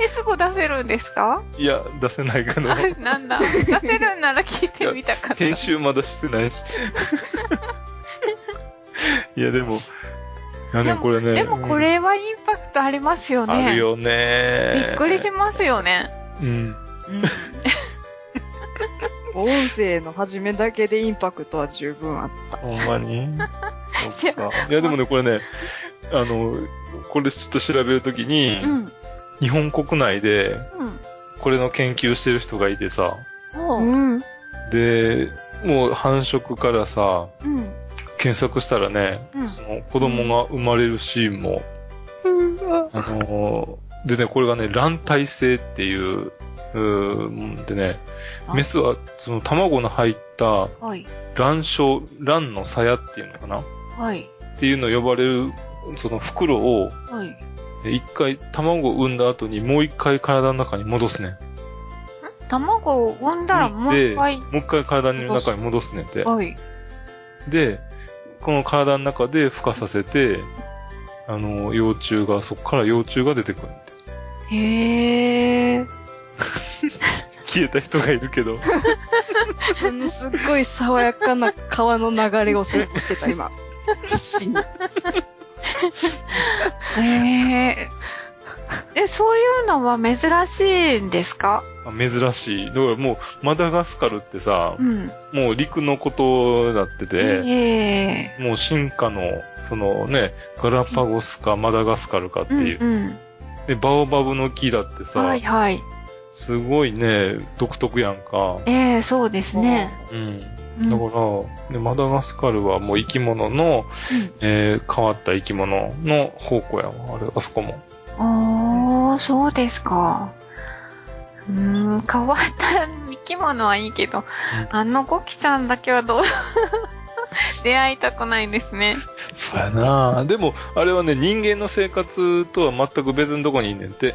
え、すぐ出せるんですか？いや、出せないかなあ。なんだ。出せるんなら聞いてみたかった。編集まだしてないし。いや、でも、いやね、これね。でもこれはインパクトありますようん、ね。あるよね。びっくりしますよね。うん。うん。音声の始めだけでインパクトは十分あった。ほんまに？*laughs* そっか。いや、でもね、これね、あの、これちょっと調べるときに、うん。日本国内で、うん。これの研究してる人がいてさ、ほう。うん。で、もう繁殖からさ、うん。検索したらね、うんその子供が生まれるシーンも、あのーでね、これがね、卵体性っていう、うでね、あメスはその卵の入ったはい。卵床、卵の鞘っていうのかな？っはい。ていうの呼ばれる、その袋を、はい。え一回卵を産んだ後にもう一回体の中に戻すねん。卵を産んだらもう一回？で。もう一回体の中に戻すねんて。はい。で、この体の中で孵化させて、あの、幼虫が、そこから幼虫が出てくるんで。へー。*laughs* 消えた人がいるけど。あの、すっごい爽やかな川の流れを想像してた、今。必死に。えー、え、そういうのは珍しいんですか？珍しい。だからもう、マダガスカルってさ、うん。もう陸のことになってて、ええもう進化の、そのね、ガラパゴスかマダガスカルかっていう。うんうん。で、バオバブの木だってさ、はいはい。すごいね、独特やんか。ええそうですね。うん。うんだから、ね、マダガスカルはもう生き物の、うんえー変わった生き物の宝庫やわ、あれ、あそこも。ああ、そうですか。うーん、変わった生き物はいいけど、あのゴキちゃんだけはどう *laughs* 出会いたくないですね。そうやなでも、あれはね、人間の生活とは全く別のとこにいんねんて。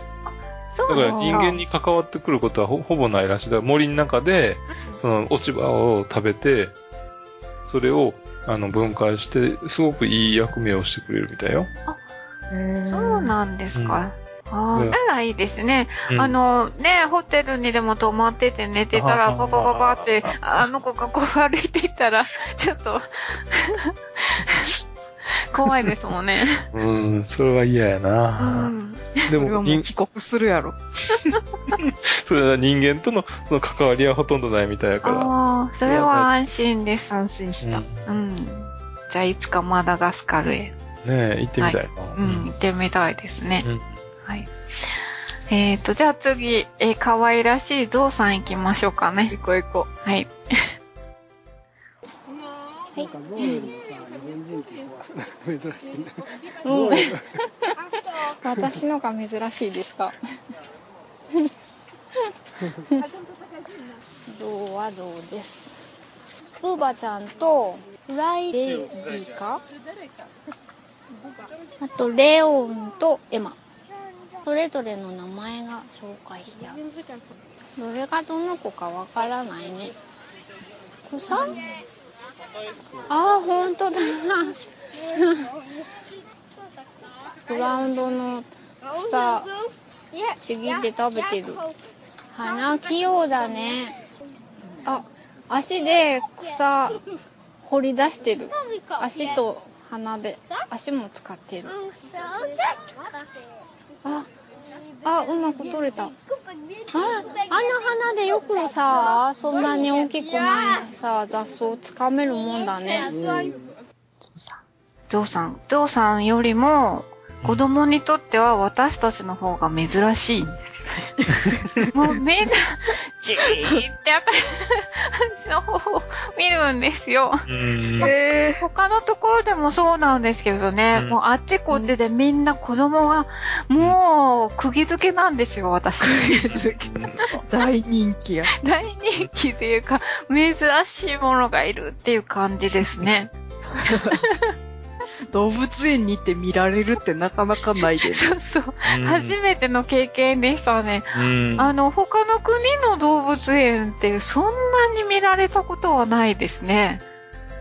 だから。人間に関わってくることはほほぼないらしい。だ森の中で、その落ち葉を食べて、それを、あの、分解して、すごくいい役目をしてくれるみたいよ。そうなんですか。ああ、うんならいいですね。うんあの、ね、ホテルにでも泊まってて寝てたら、あーパパパパって、あの子がこう歩いていったら、*laughs* ちょっと、*laughs* 怖いですもんね。*laughs* うん、それは嫌やうな、ん。でも、人もう帰国するやろ。それは人間とのその関わりはほとんどないみたいやから。ああ、それは安心です。安心した。うん。じゃあ、いつかマダガスカルへ、うん、ねえ、行ってみたいな。うん、行ってみたいですね。うんはい。えーと、じゃあ次、えー、可愛らしいゾウさん行きましょうかね。行こう行こ *laughs* はい。なんかゾウよりもさ、日本人って怖さ、珍しいね。う *laughs* ん私のが珍しいですか？*laughs* 銅は銅です。ブーバちゃんとフライデーか？あとレオンとエマ。それぞれの名前が紹介してある。どれがどの子かわからないね。草ああ、ほんとだ。グラウンドの草、ちぎって食べてる。鼻器用だね。あ、足で草掘り出してる。足と鼻で、足も使ってる。あ、あ、うまく取れた。あ、あの花でよくさ、そんなに大きくないさ、雑草つかめるもんだね。ゾウさん。ゾウさんよりも、子供にとっては私たちの方が珍しいんですよね。*laughs* もうみんな、じーって私の方を見るんですよ。他のところでもそうなんですけどね、うんもうあっちこっちでみんな子供が、もう、釘付けなんですよ、私。大人気や。大人気というか、珍しいものがいるっていう感じですね。*laughs* *laughs* 動物園に行って見られるってなかなかないです。*laughs* そうそう。初めての経験でしたね。うん。あの、他の国の動物園ってそんなに見られたことはないですね。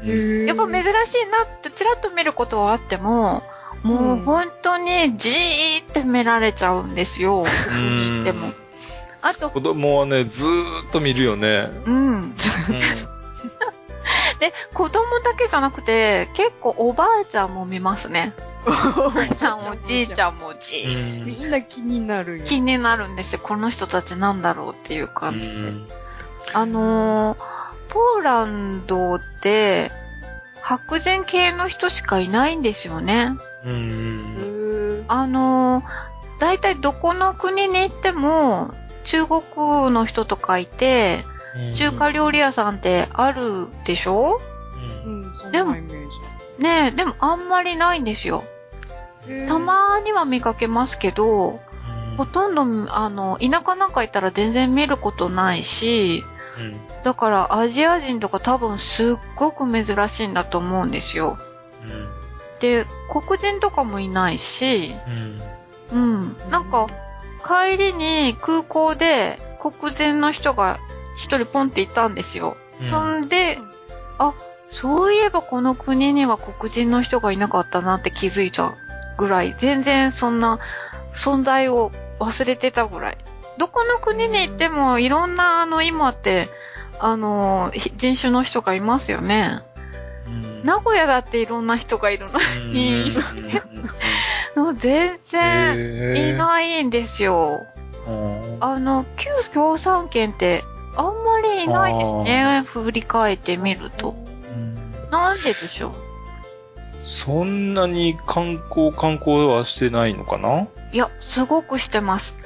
うんやっぱ珍しいなってちらっと見ることはあっても、もう本当にじーって見られちゃうんですよ。ここに行っても。あと、子供はね、ずーっと見るよね。うん。で、子供だけじゃなくて、結構おばあちゃんも見ますね。*laughs* おばあちゃんもじいちゃんもじうーんみんな気になるんや。気になるんですよ。この人たちなんだろうっていう感じで。うんあのー、ポーランドって、白人系の人しかいないんですよね。うんうーんあのー、大体どこの国に行っても、中国の人とかいて、中華料理屋さんってあるでしょ？うんうん、そんなイメージ。ねえ、でもあんまりないんですよ。たまには見かけますけど、ほとんど、あの、田舎なんか行ったら全然見ることないし、うんだからアジア人とか多分すっごく珍しいんだと思うんですよ。で、黒人とかもいないし、うんうん。なんか、帰りに空港で黒人の人が一人ポンっていたんですよ。うん。そんで、あ、そういえばこの国には黒人の人がいなかったなって気づいたぐらい、全然そんな存在を忘れてたぐらい。どこの国に行ってもいろんなあの今って、あの、ひ人種の人がいますよね。うん。名古屋だっていろんな人がいるのに、もう全然いないんですよ。あの、旧共産圏ってあんまりいないですね。振り返ってみると。なんででしょう？そんなに観光、観光はしてないのかな？いや、すごくしてます。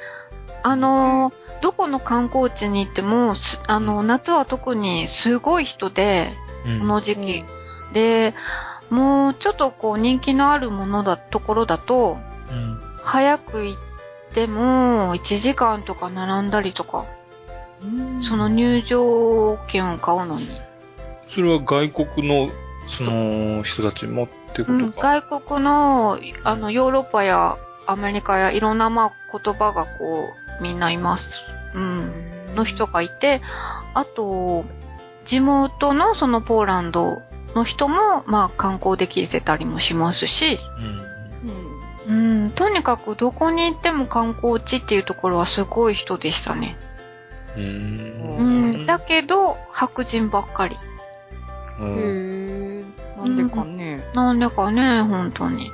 あのー、どこの観光地に行っても、すあの、夏は特にすごい人で、うんこの時期。で、もうちょっとこう人気のあるものだ、ところだと、うん早く行っても1時間とか並んだりとか、その入場券を買うのに。それは外国の、その、人たちもってこうん、とか？外国の、あの、ヨーロッパやアメリカやいろんな、まあ、言葉がこう、みんないます。うん。の人がいて、あと、地元のそのポーランドの人も、まあ、観光できてたりもしますし、うん、とにかくどこに行っても観光地っていうところはすごい人でしたね。うん。うん、だけど、白人ばっかり。うんへー。なんでかね。なんでかね、本当に。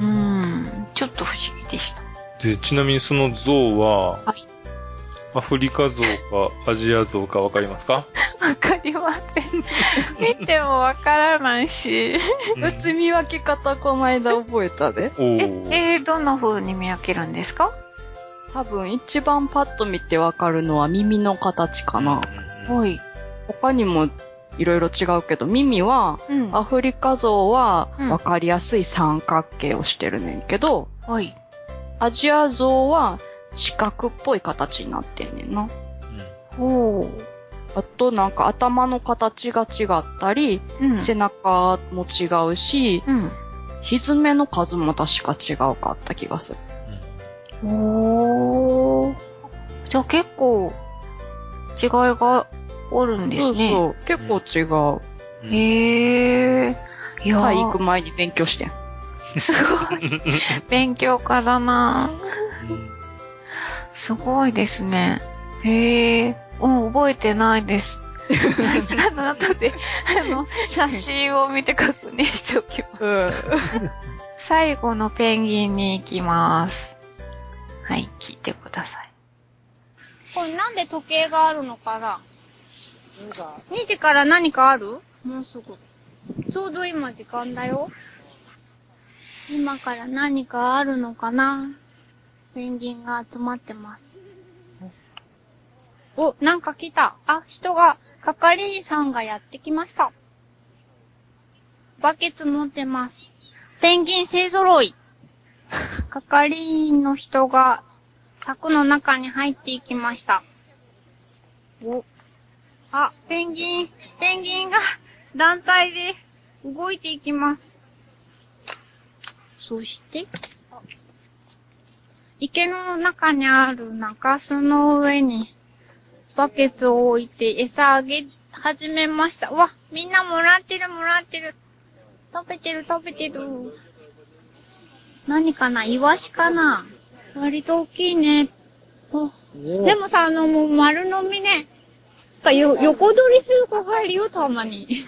うん、ちょっと不思議でした。で、ちなみにその像は、はいアフリカ像かアジア像かわかりますか？わかりません。*laughs* 見てもわからないし。うつ見 *laughs* 分け方この間覚えたで。おえ、ー。えーどんな風に見分けるんですか？多分一番パッと見てわかるのは耳の形かな。はい。他にもいろいろ違うけど、耳は、うん。アフリカ像はうんわかりやすい三角形をしてるねんけど、はい。アジア像は四角っぽい形になってんねんな。おー。あとなんか頭の形が違ったり、うん。背中も違うし、うん。ひずめの数も確か違うかった気がする。おー。じゃあ結構、違いがおるんですね。そうそう結構違う。うんへえ。いや行く前に勉強してん。すごい。*laughs* 勉強家だなすごいですね。へえ。うん、覚えてないです。*laughs* あの、後で、あの、写真を見て確認しておきます。うん。最後のペンギンに行きます。はい、聞いてください。これなんで時計があるのかな、?2 時から何かある？もうすぐ。ちょうど今時間だよ。今から何かあるのかな？ペンギンが集まってます。お、なんか来た。あ、人が、係員さんがやってきました。バケツ持ってます。ペンギン勢揃い。係員の人が柵の中に入っていきました。お。あ、ペンギン、ペンギンが *laughs* 団体で動いていきます。そして、池の中にある中州の上にバケツを置いて餌あげ始めました。うわ、みんなもらってるもらってる。食べてる食べてる。何かなイワシかな割と大きいね。おでもさ、あの、もう丸飲みね。かよ、横取りする子がいるよ、たまに。*laughs*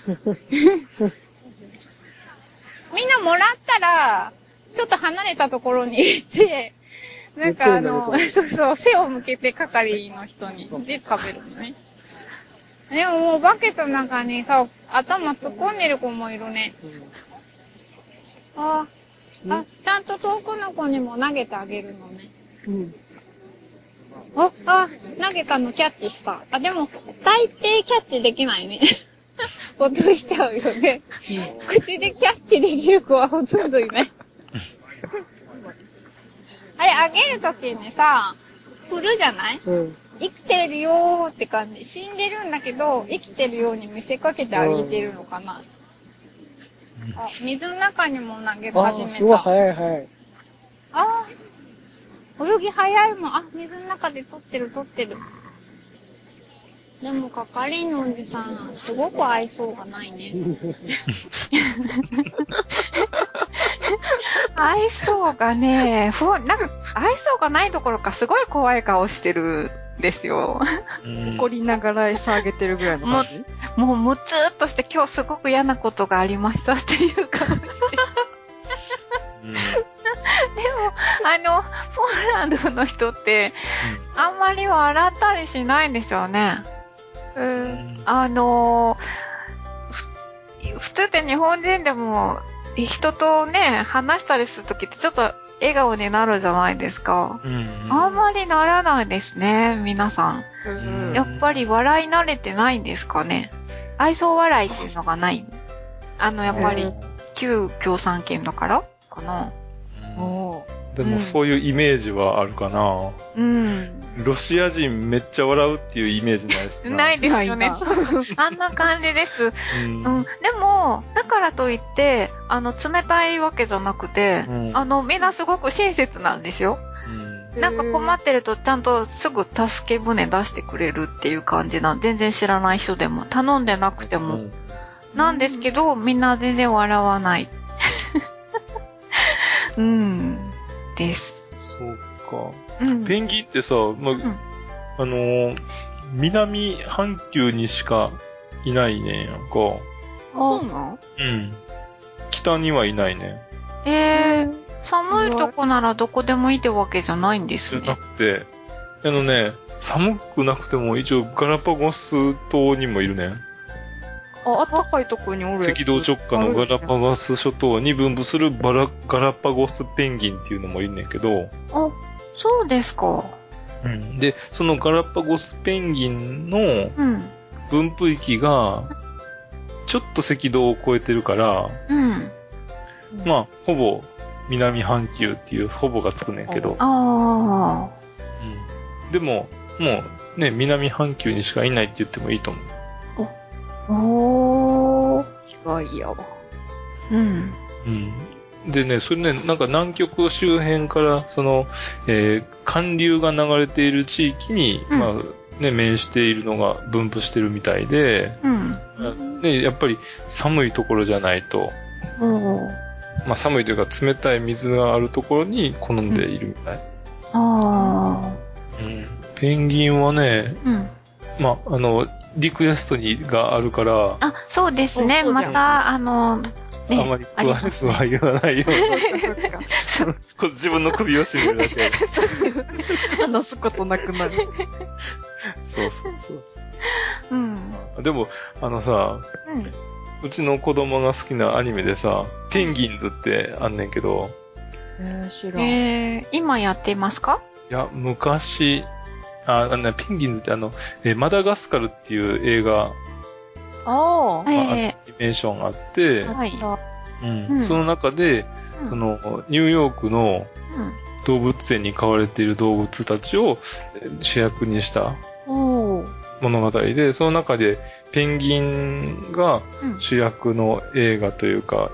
みんなもらったら、ちょっと離れたところに行って、なんかあの、そうそう、背を向けて係の人に、で食べるのね。でももうバケツの中にさ、頭突っ込んでる子もいるね。ああ、ちゃんと遠くの子にも投げてあげるのね。うん。あ、あ、投げたのキャッチした。あ、でも、大抵キャッチできないね。*laughs* 落としちゃうよね。口でキャッチできる子は *laughs* ほとんどいない。あれ、あげるときにさ、振るじゃない？うん。生きてるよーって感じ。死んでるんだけど、生きてるように見せかけてあげてるのかな。あ、水の中にも投げあ始めーすごいた。早い早い。あー泳ぎ早いもん。あ、水の中で撮ってる撮ってる。でも、係員のおじさん、すごく愛想がないね。*laughs* 愛想がね、ふわ、なんか、愛想がないどころかすごい怖い顔してるですよ。うん怒りながら餌あげてるぐらいの感じ？もうむつーっとして今日すごく嫌なことがありましたっていう感じで。うんあの、ポーランドの人って、あんまり笑ったりしないんですよね。えーあのふ普通って日本人でも人とね、話したりするときってちょっと笑顔になるじゃないですか。うんあんまりならないですね、皆さん。うんやっぱり笑い慣れてないんですかね。愛想笑いっていうのがない。あの、やっぱり、旧共産圏だからかな。うんおでもそういうイメージはあるかな。うん。ロシア人めっちゃ笑うっていうイメージないしな。ないですよね。あんな感じです。うんうん。でも、だからといって、あの、冷たいわけじゃなくて、うんあの、みんなすごく親切なんですよ。うんなんか困ってるとちゃんとすぐ助け舟出してくれるっていう感じなん全然知らない人でも頼んでなくても。うんなんですけど、みんな全然笑わない。*laughs* うん。です。そうか。うん。ペンギンってさ、まあ、んあのー南半球にしかいないねんやんか。そうなんうん。北にはいないねん。えー、寒いとこならどこでもいいってわけじゃないんですねじゃな。くて、あのね、寒くなくても一応ガラパゴス島にもいるねん。あ、あったかいとこにおる赤道直下のガラパゴス諸島に分布するバラガラパゴスペンギンっていうのもいるねんけど、あ、そうですか。うん、で、そのガラパゴスペンギンのうん。分布域が、ちょっと赤道を越えてるから、うん。まあ、ほぼ南半球っていうほぼがつくねんけど、あうんでも、もうね、南半球にしかいないって言ってもいいと思う。あ。おー。意外やわ。うん。うん。でね、それね、なんか南極周辺から、その、えー、寒流が流れている地域に、うんまあ、ね、面しているのが分布してるみたいで、うん。ね、やっぱり寒いところじゃないと。まあ寒いというか冷たい水があるところに好んでいるみたい。あうん。ペンギンはね、ー。うん。まあ、あの、リクエストにがあるから、あ、そうですね。また、あの、ね、あまりあり詳しますねくは言わないように。自分の首を絞めるだけ。話すことなくなる。そうそうそう。うん。でも、あのさ、うん。うちの子供が好きなアニメでさ、ペンギンズってあんねんけど、えー、知らん。えー、今やってますか？いや、昔、あ、あのね、ペンギンズってあの、えーマダガスカルっていう映画、ああ。えアニえメーションがあって、はい。うんうんその中で、うんその、ニューヨークの動物園に飼われている動物たちをえー主役にした。物語で、その中でペンギンがうん。うん。主役の映画というか、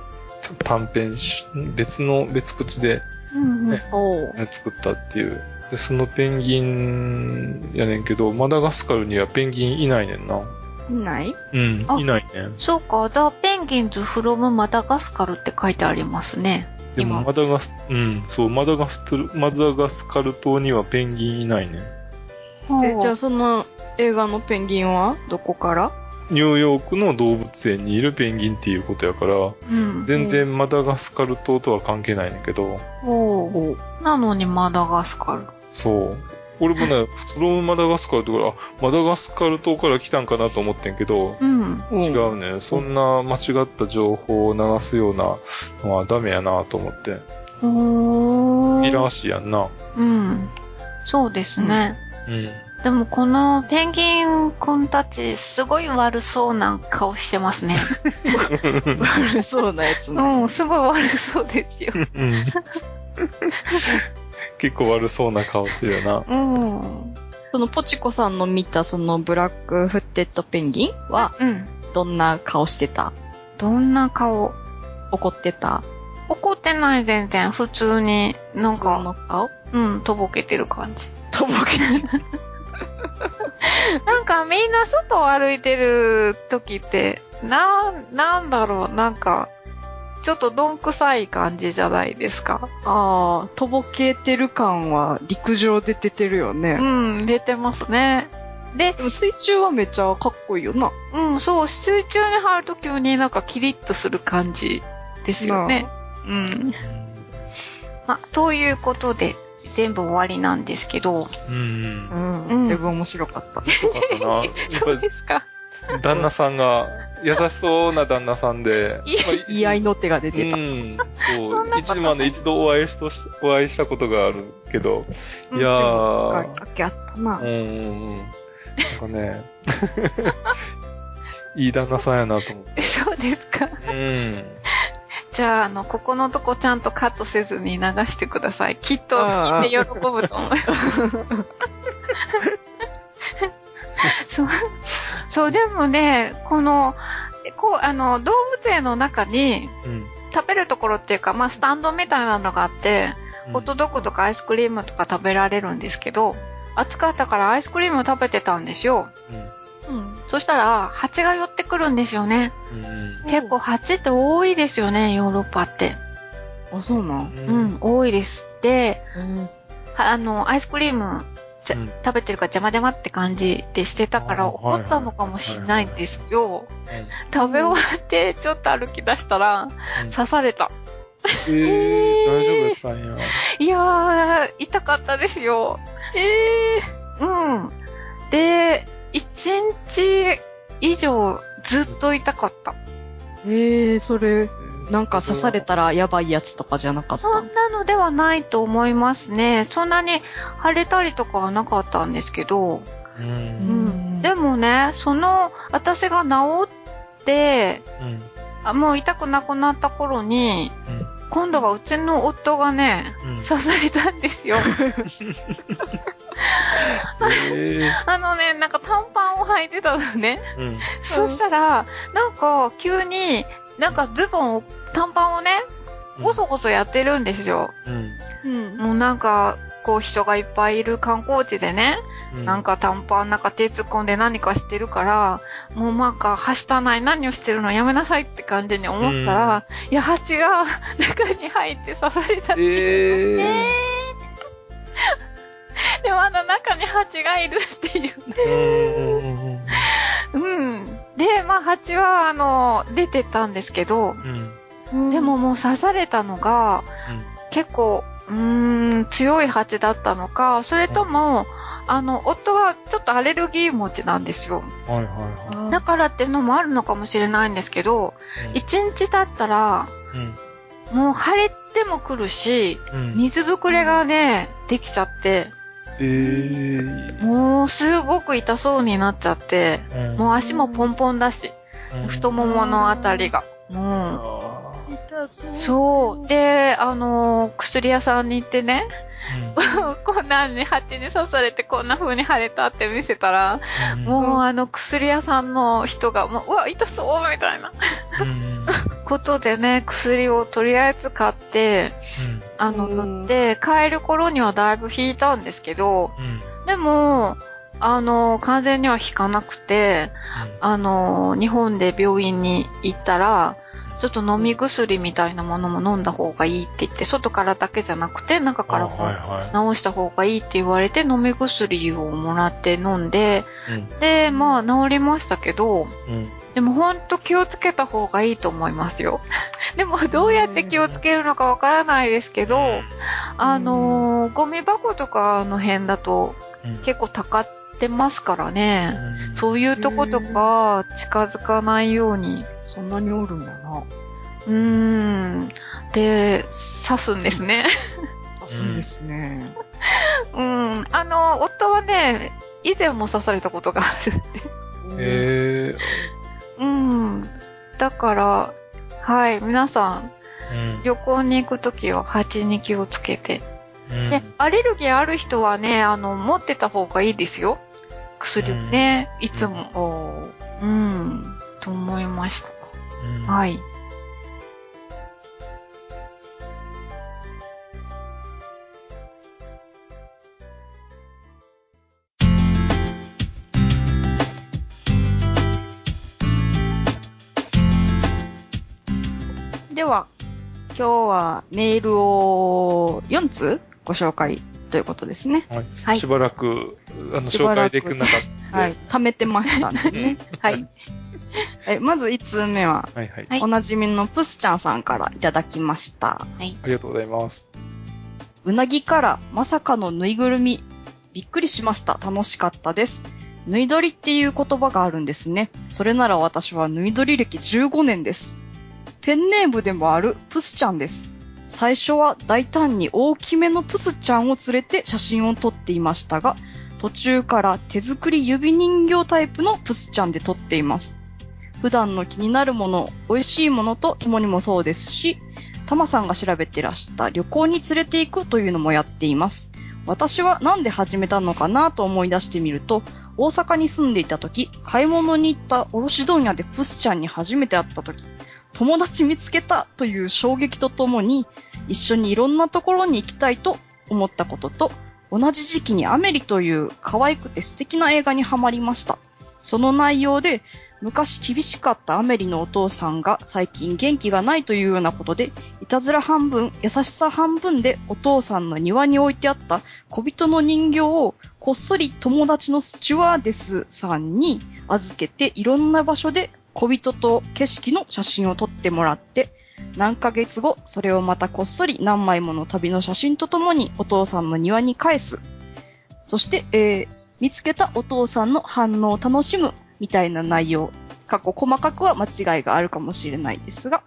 短編し、別の、別口でうん。ねおー。ね作ったっていう。で、そのペンギンやねんけど、マダガスカルにはペンギンいないねんな。いない？うん、あいないねん。そうか、ザ・ペンギンズ・フロム・マダガスカルって書いてありますね。でもマダガス、うん、そう、マダガスマダガスカル島にはペンギンいないねん。え、じゃああ、その映画のペンギンは？どこから？ニューヨークの動物園にいるペンギンっていうことやから、うん。全然マダガスカル島とは関係ないねんけど、おなのにマダガスカル。そう。俺もね、フロムマダガスカルとか、あ、マダガスカル島から来たんかなと思ってんけど、うん。違うね。そんな間違った情報を流すようなのはダメやなと思って。おー。いらしいやんな。うん。そうですね。うん。でもこのペンギンくんたち、すごい悪そうな顔してますね。*laughs* 悪そうなやつね。うん、すごい悪そうですよ。うん。結構悪そうな顔してるよな。うん。そのポチコさんの見たそのブラックフッテッドペンギンはうん。どんな顔してた？どんな顔？怒ってた？怒ってない全然。普通に、なんか、の顔？うん、とぼけてる感じ。とぼけて *laughs* なんかみんな外を歩いてる時って、なん、なんだろう、なんか、ちょっとどんくさい感じじゃないですか。ああ、とぼけてる感は陸上で出てるよね。うん、出てますね。で、でも水中はめっちゃかっこいいよな。うん、そう、水中に入ると急になんかキリッとする感じですよね。うん。まあ、ということで、全部終わりなんですけど。うん。ううんん。だいぶ面白かった。*laughs* そうですか。り、旦那さんが、優しそうな旦那さんで、*laughs* いやまあ言い合いの手が出てた。うん。そそう。*laughs* 一番で一度お会いしとし、お会いしたことがあるけど、いやー、だけあったなうん。うんうん。なんかね、*laughs* いい旦那さんやなと思って。そうですか。うん。じゃあ、あの、ここのとこちゃんとカットせずに流してください。きっと聞いて喜ぶと思います。*laughs* そう、そう、でもね、この、こう、あの、動物園の中にうん。食べるところっていうか、まあ、スタンドみたいなのがあって、ホットドッグとかアイスクリームとか食べられるんですけど、暑かったからアイスクリームを食べてたんですよ。うん。そしたら、蜂が寄ってくるんですよね。うん。うん。結構蜂って多いですよね、ヨーロッパって。あ、そうなん。うん、多いです。で、うん。はあの、アイスクリーム、じゃうん食べてるから邪魔邪魔って感じでしてたから怒ったのかもしれないんですよ。うん食べ終わってちょっと歩き出したら、うん刺された。えー、*laughs* 大丈夫やったんや。いやー、痛かったですよ。ええうん。で、一日以上ずっと痛かった。ええそれ、なんか刺されたらやばいやつとかじゃなかった？そんなのではないと思いますね。そんなに腫れたりとかはなかったんですけど、う。うんん。でもね、その、私が治って、うん。あもう痛くなくなった頃に、今度はうちの夫がね、うん。刺されたんですよ。えーあのね、なんか短パンを履いてたのね。うん。そしたら、なんか急に、なんかズボンを、短パンをね、ごそごそやってるんですよ。うん。うん。もうなんか、こう人がいっぱいいる観光地でね、うん。なんか短パンなんか手突っ込んで何かしてるから、もうなんか、はしたない、何をしてるのやめなさいって感じに思ったら、いや、蜂が中に入って刺された。えー。*laughs* で、まだ中に蜂がいるっていう。うん。うん。で、まあ、蜂は、あの、出てたんですけど、うん。でももう刺されたのが、結構、うーん、強い蜂だったのか、それとも、あの、夫はちょっとアレルギー持ちなんですよ。はいはいはだからっていうのもあるのかもしれないんですけど、い。一日経ったら、うん。もう腫れても来るし、うん。水ぶくれがね、できちゃって、えー。もうすごく痛そうになっちゃって、うんもう足もポンポンだし、うん太もものあたりが。もあ痛そうう、そう。で、あのー薬屋さんに行ってね、ーこんなに蜂に刺されてこんな風に腫れたって見せたら、うん。もうあの薬屋さんの人が、もう、うわ、痛そうみたいな。うん。*laughs* ことでね、薬をとりあえず買って、あの、うん塗って、帰る頃にはだいぶ引いたんですけど、うん。でも、あの、完全には引かなくて、あの、日本で病院に行ったら、ちょっと飲み薬みたいなものも飲んだ方がいいって言って、外からだけじゃなくて、中からも治した方がいいって言われて、飲み薬をもらって飲んで、い。で、まあ治りましたけど、うん。でもほんと気をつけた方がいいと思いますよ。*laughs* でもどうやって気をつけるのかわからないですけど、あのーゴミ箱とかの辺だとうん、結構たかってますからね。うんそういうとことか近づかないように。そんなにおるんやな。うーん。で、刺すんですね。そうですね。*laughs* うん。あの、夫はね、以前も刺されたことがあるんで。えうん。だから、はい、皆さん、ー。うん旅行に行くときは蜂に気をつけて。うんで、アレルギーある人はね、あの、持ってた方がいいですよ。薬をね、いつも。うん。と思いました。うんはい。では、今日はメールを4通ご紹介ということですね。はい。はいしばらく、あの、紹介できなかった。はい。貯めてましたね。*laughs* はい。*laughs* えまず1通目は、はいはい。はいおなじみのプスちゃんさんからいただきました。はい。ありがとうございます。うなぎからまさかのぬいぐるみ。びっくりしました。楽しかったです。ぬいどりっていう言葉があるんですね。それなら私はぬいどり歴15年です。ペンネームでもあるプスちゃんです。最初は大胆に大きめのプスちゃんを連れて写真を撮っていましたが、途中から手作り指人形タイプのプスちゃんで撮っています。普段の気になるもの、美味しいものと共にもそうですし、タマさんが調べてらした旅行に連れて行くというのもやっています。私はなんで始めたのかなと思い出してみると、大阪に住んでいた時、買い物に行った卸問屋でプスちゃんに初めて会った時、友達見つけたという衝撃とともに、一緒にいろんなところに行きたいと思ったことと、同じ時期にアメリという可愛くて素敵な映画にハマりました。その内容で、昔厳しかったアメリのお父さんが最近元気がないというようなことで、いたずら半分、優しさ半分でお父さんの庭に置いてあった小人の人形をこっそり友達のスチュワーデスさんに預けていろんな場所で小人と景色の写真を撮ってもらって、何ヶ月後、それをまたこっそり何枚もの旅の写真とともにお父さんの庭に返す。そして、えー見つけたお父さんの反応を楽しむみたいな内容。過去細かくは間違いがあるかもしれないですが、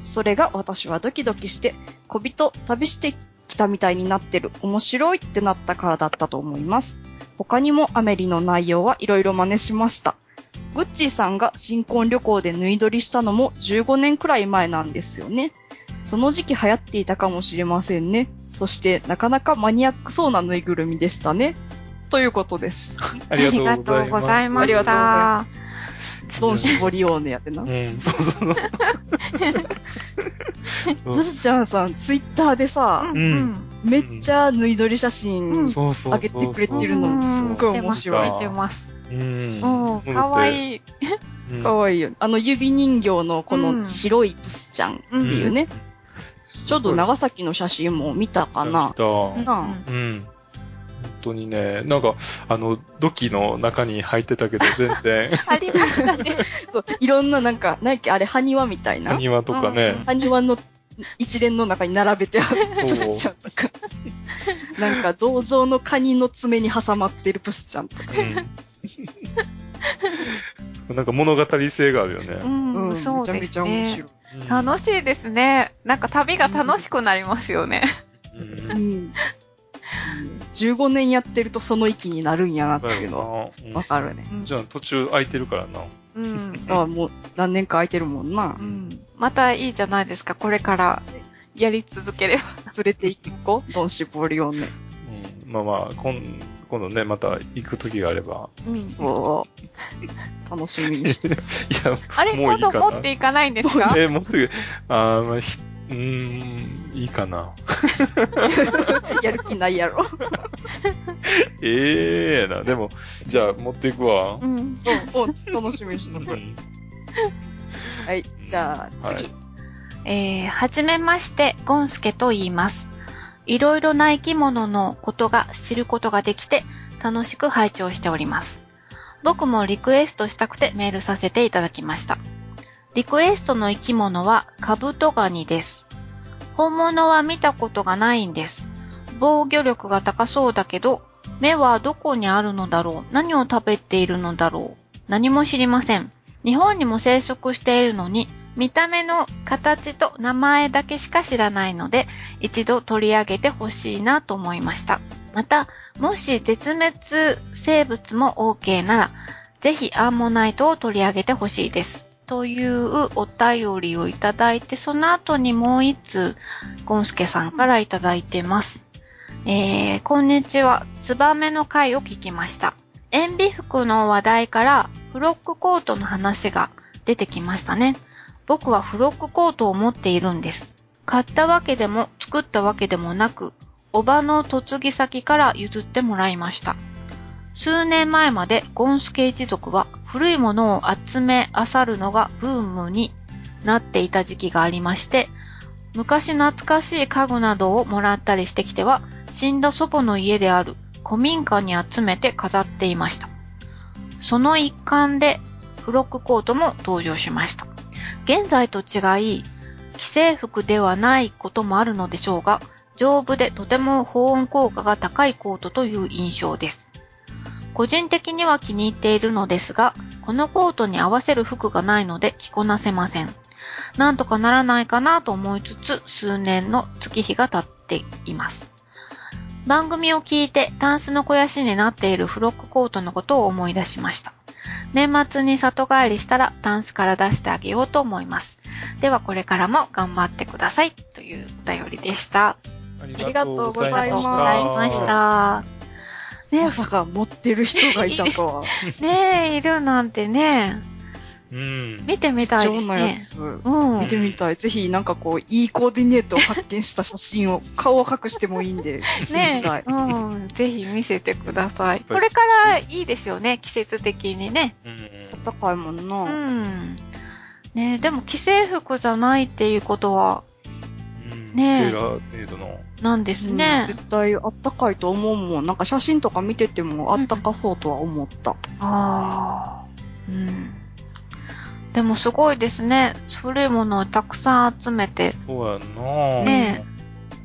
それが私はドキドキして、小人旅してきたみたいになってる、面白いってなったからだったと思います。他にもアメリの内容はいろいろ真似しました。グッチーさんが新婚旅行で縫い撮りしたのも15年くらい前なんですよね。その時期流行っていたかもしれませんね。そしてなかなかマニアックそうなぬいぐるみでしたね。ということです。*laughs* ありがとうございます。ありがとうございましありがとうござた。ドンシボリオーネやってなう。ん、*laughs* そうそうそう。*laughs* ブスちゃんさん、ツイッターでさ、うん。めっちゃ縫い撮り写真そうそうそう。上げてくれてるうんの、すっごい面白い見。てます。うん。うん。かわいい。うん。かわいいよ。あの指人形のこうんの白いブスちゃんっていうね。ちょうど長崎の写真も見たかな見。たなうん。本当にね、なんか、あの、土器の中に入ってたけど、全然、*laughs* ありましたね。そういろんななんか、何やっけあれ、埴輪みたいな。庭とかね、埴輪の一連の中に並べてあるプスちゃんとか。なんか銅像のカニの爪に挟まってるプスちゃんとか。うん。なんか物語性があるようね。ん、そうですめちゃめちゃ面ね白。い。うん楽しいですね。なんか旅が楽しくなりますよね。うんうん。15年やってるとその域になるんやなっていうのうんわかるね。じゃあ途中空いてるからな。うん。あもう何年か空いてるもんなう。ん。またいいじゃないですか。これからやり続ければ。*laughs* 連れて行こう。ドンシボリオンね。うん。まあまあ、今今度ね、また行く時があれば。うん。おー楽しみにして。*laughs* いや、あれ、もういいかな今度持っていかないんですか？え、持ってくあーまあ、ひうーん、いいかな。*laughs* やる気ないやろ。*laughs* ええな。でも、じゃあ持っていくわ。うん。おお楽しみにしてる。うんはい。じゃあ、次。はいえー、はじめまして、ゴンスケと言います。いろいろな生き物のことが知ることができて、楽しく拝聴しております。僕もリクエストしたくてメールさせていただきました。リクエストの生き物はカブトガニです。本物は見たことがないんです。防御力が高そうだけど、目はどこにあるのだろう何を食べているのだろう何も知りません。日本にも生息しているのに、見た目の形と名前だけしか知らないので、一度取り上げてほしいなと思いました。また、もし絶滅生物も OK なら、ぜひアンモナイトを取り上げてほしいです。というお便りをいただいて、その後にもう一通、ゴンスケさんからいただいてます。えー、こんにちは。ツバメの回を聞きました。塩ビ服の話題からフロックコートの話が出てきましたね。僕はフロックコートを持っているんです。買ったわけでも作ったわけでもなく、おばの嫁ぎ先から譲ってもらいました。数年前までゴンスケ一族は古いものを集め漁るのがブームになっていた時期がありまして、昔懐かしい家具などをもらったりしてきては、死んだ祖母の家である古民家に集めて飾っていました。その一環でフロックコートも登場しました。現在と違い、既製服ではないこともあるのでしょうが、丈夫でとても保温効果が高いコートという印象です。個人的には気に入っているのですが、このコートに合わせる服がないので着こなせません。なんとかならないかなと思いつつ、数年の月日が経っています。番組を聞いて、タンスの肥やしになっているフロックコートのことを思い出しました。年末に里帰りしたらタンスから出してあげようと思います。ではこれからも頑張ってください。というお便りでした。ありがとうございますありがとうございました。ねまさか持ってる人がいたとは。*laughs* ねえ、いるなんてね、うん。見てみたいです貴重なやね。つ。うん見。てみたい。ぜひ、なんかこう、いいコーディネートを発見した写真を、顔を隠してもいいんで、*laughs* 見てねみたい。うん。ぜひ見せてください。これからいいですよね、季節的にね。うん高いもんうな。ん。ねでも既製服じゃないっていうことは、うん。ねえテーラーメイドの。なんですうんね。絶対あったかいと思うもん。なんか写真とか見ててもあったかそうとは思った。ああ。うん。でもすごいですね。古いものをたくさん集めて、そうやんなね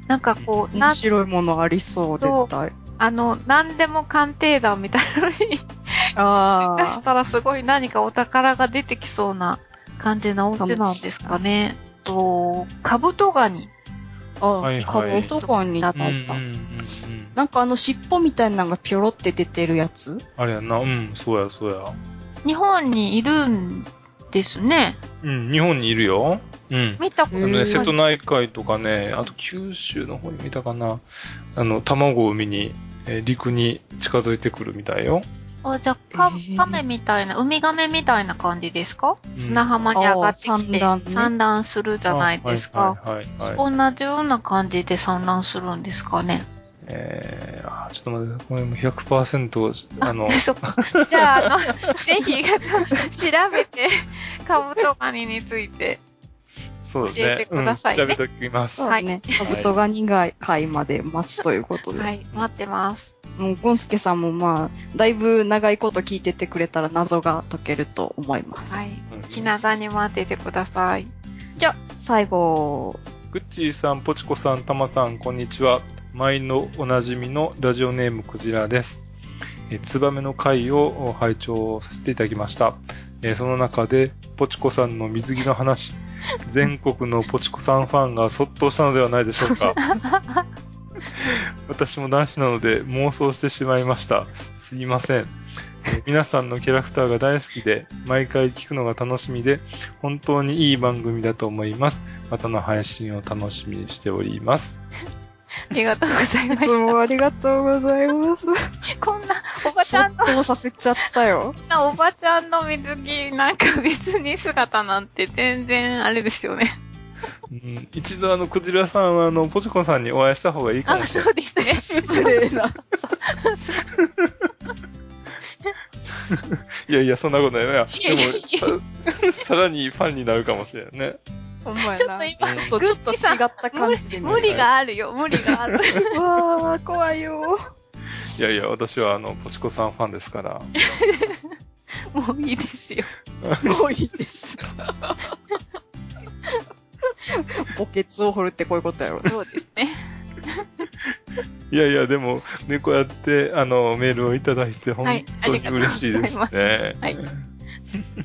なんかこう、な面、白いものありそう、そう絶対。あの、何でも鑑定団みたいなのにあ出したらすごい何かお宝が出てきそうな感じのお家なんですかね。と、カブトガニ。あ。あはいはいブトガニいたうんうんうんだいた。うん。なんかあの尻尾みたいなのがピョロって出てるやつ？あれやんな。うん、そうや、そうや。日本にいるんですね。うん、日本にいるよ。うん。見たことない。あのね、瀬戸内海とかね、あと九州の方に見たかな。あの、卵を産みに、えー陸に近づいてくるみたいよ。あ、じゃあ、カメみたいな、ウミガメみたいな感じですか、うん砂浜に上がってきて産卵するじゃないですか。あはいはいはい、はい。同じような感じで産卵するんですかね？えー、ちょっと待って、これもう100%、あの、そっか *laughs* じゃあ、あの、ぜひ、調べて、カブトガニについて。そうですね。教えてくださいねうん、調べておきます。そうね。カブトガニが回まで待つということで。はい、待ってます。もう、ゴンスケさんもまあ、だいぶ長いこと聞いててくれたら謎が解けると思います。はい。うん気長に待っててください。じゃあ、最後、グッチーさん、ポチコさん、タマさん、こんにちは。毎のおなじみのラジオネームクジラです。えーツバメの回を拝聴させていただきました。えーその中で、ポチコさんの水着の話、*laughs* 全国のポチコさんファンがそっとしたのではないでしょうか。*laughs* 私も男子なので妄想してしまいました。すいません。えー *laughs* 皆さんのキャラクターが大好きで、毎回聞くのが楽しみで、本当にいい番組だと思います。またの配信を楽しみにしております。*laughs* ありがとうございまいつしもありがとうございます。た。こんな、おばちそゃんのっとさせちゃったよ。おばちゃんの水着、なんか別に姿なんて全然あれですよね。うん、一度あの、クジラさんはあの、ポチコさんにお会いした方がいいかあ、もしれない。そうですね。失礼な。いやいや、そんなことない。いや、いやいやいでも、ささらにファンになるかもしれないね。ほんまやな。ちょっと今、ちょっと、ちょっと違った感じで。無理があるよ、無理がある。わー、怖いよ。いやいや、私はあの、ポチコさんファンですから。*laughs* もういいですよ。*laughs* もういいです。*laughs* 墓穴を掘るってこういうことやろ。そうですね。いやいや、でも、ね、こうやって、あの、メールをいただいて、本はい当に嬉しいですね。はい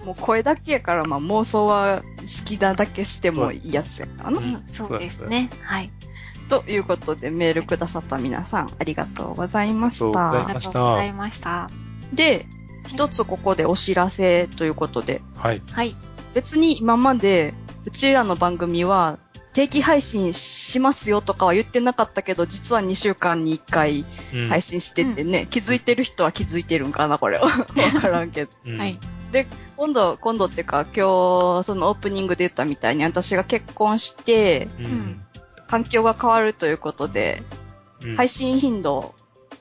もう声だけやから、まあ妄想は好きなだけしてもいいやつやからな。ううんん、そうですね。はい。ということでメールくださった皆さんありがとうございましそうございあた。りがとうございました。で、一つここでお知らせということで、はい。はい。別に今までうちらの番組は定期配信しますよとかは言ってなかったけど、実は2週間に1回うん配信しててね、気づいてる人は気づいてるんかな、これは。*laughs* わからんけど。うんはい。今度、今度っていうか、今日、そのオープニングで言ったみたいに、私が結婚して、うん。環境が変わるということで、うん配信頻度を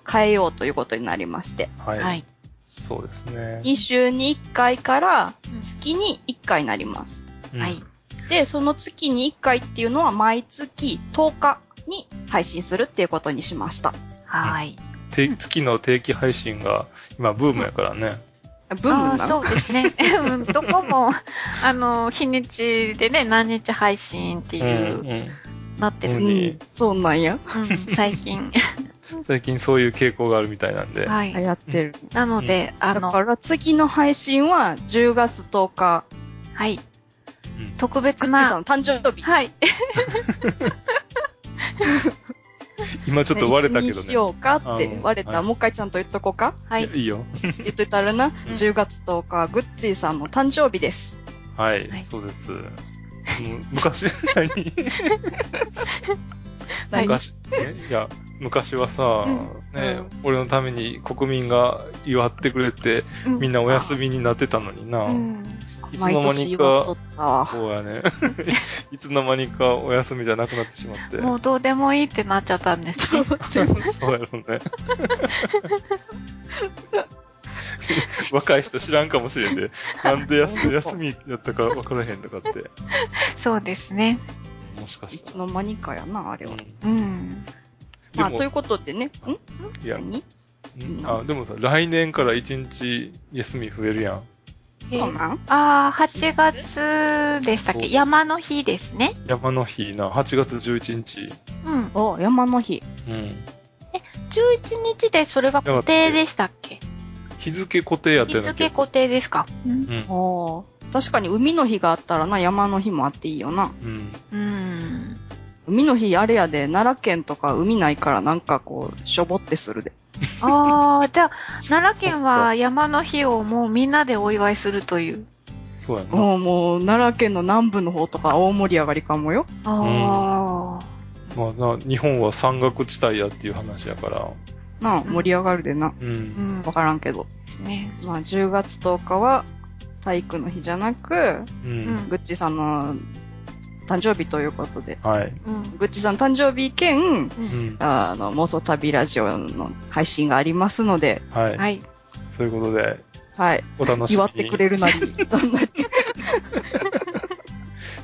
変えようということになりまして、はい。はい。そうですね。2週に1回からうん月に1回になります。うんはい。で、その月に1回っていうのは毎月10日に配信するっていうことにしました。はい。定月の定期配信が今ブームやからね。ブームそうですね。*laughs* うん、どこも、あの、日にちでね、何日配信っていう、うんなってる。ううんうん、そうなんや。ん、最近。うん。最近そういう傾向があるみたいなんで。はい。流行ってる。なので、あの、だから次の配信は10月10日、はい。うん特別グッチさん誕生日。はい。*laughs* 今ちょっと割れたけどね。いつにしようかってうん割れた。はいもう一回ちゃんと言っとこうか。はいい。いよ。言っといたらな。10月10日、グッチーさんの誕生日です。はい、はいそうです。昔、何？*laughs* 何？昔、ね、いや、昔はさ、ね、うん俺のために国民が祝ってくれて、うんみんなお休みになってたのにな。うん。いつの間にか。そうやね。*laughs* いつの間にかお休みじゃなくなってしまって。もうどうでもいいってなっちゃったんですね。*laughs* そうやろね。*laughs* 若い人知らんかもしれんで、なんで休休みやったか分からへんとかって。そうですね。もしかしたら。いつの間にかやな、あれは。うんうん。まあ、ということでね。ん？いや、何？うんあ、でもさ、来年から1日休み増えるやん。でそうなん？ああ、8月でしたっけ？山の日ですね。山の日な、8月11日。うん。お、山の日。うん。11日でそれは固定でしたっけ？日付固定やった日付固定ですか？うん。うん。おー確かに海の日があったらな、山の日もあっていいよな。うん。うん。海の日あれやで、奈良県とか海ないからなんかこう、しょぼってするで。ああ、じゃあ、奈良県は山の日をもうみんなでお祝いするという。そうやな。もうもう、奈良県の南部の方とか大盛り上がりかもよ。あまあな、日本は山岳地帯やっていう話やから。なあ、うん盛り上がるでな。う。あ。うんん。わからんけど。ね。まあ、10月10日は体育の日じゃなく、う。うんんグッチさんの誕生日ということで、はい。うん。グッチさん誕生日兼、うん。あの、妄想旅ラジオの配信がありますので、はい。はい。そういうことで、はい。お楽しみに。祝ってくれるなり、どんなに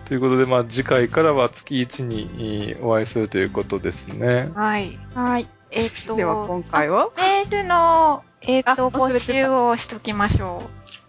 ということで、まあ、次回からは月1にえーお会いするということですね。はい。はい。えっ、と、では今回は、メールの、えっ、と、募集をしときましょ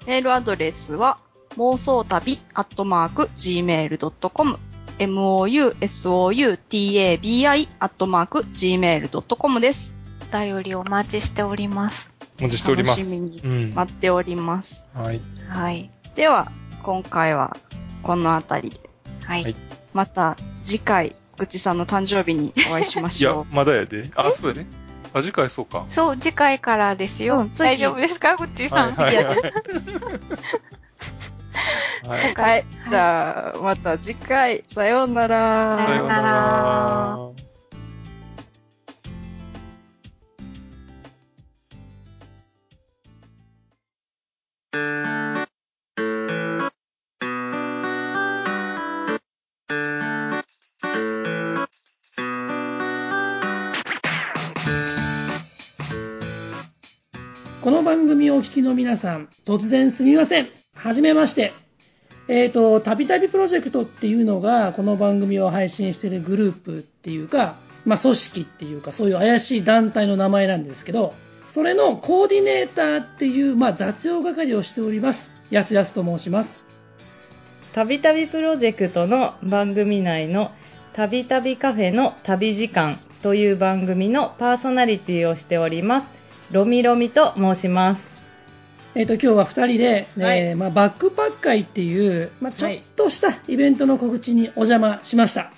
メールアドレスは、妄想旅アットマーク gmail.com mousoutabi アットマーク gmail.com です。う。お便りお待ちしております。お待ちしております。楽しみにうん。待っております。はい。はい。では、今回はこのあたりで、はい。はいまた次回、ぐちさんの誕生日にお会いしまいやしょ、まだやで。あ、そうやで。あ、次回そうか。そう、次回からですよ。うん次大丈夫ですかぐっちーさん？はいはいはい。*laughs* う。はい。はい。じゃあ、また次回、さようなら。さようならお聞きの皆さん、突然すみません。はじめまして。えっ、と、たびたびプロジェクトっていうのが、この番組を配信してるグループっていうか、まあ、組織っていうか、そういう怪しい団体の名前なんですけど、それのコーディネーターっていう、まあ、雑用係をしております。やすやすと申します。たびたびプロジェクトの番組内のたびたびカフェの旅時間という番組のパーソナリティをしております。ロミロミと申します。えっ、と、今日は2人で、ねはいまあ、バックパッカイっていう、まあ、ちょっとしたイベントの告知にお邪魔しました。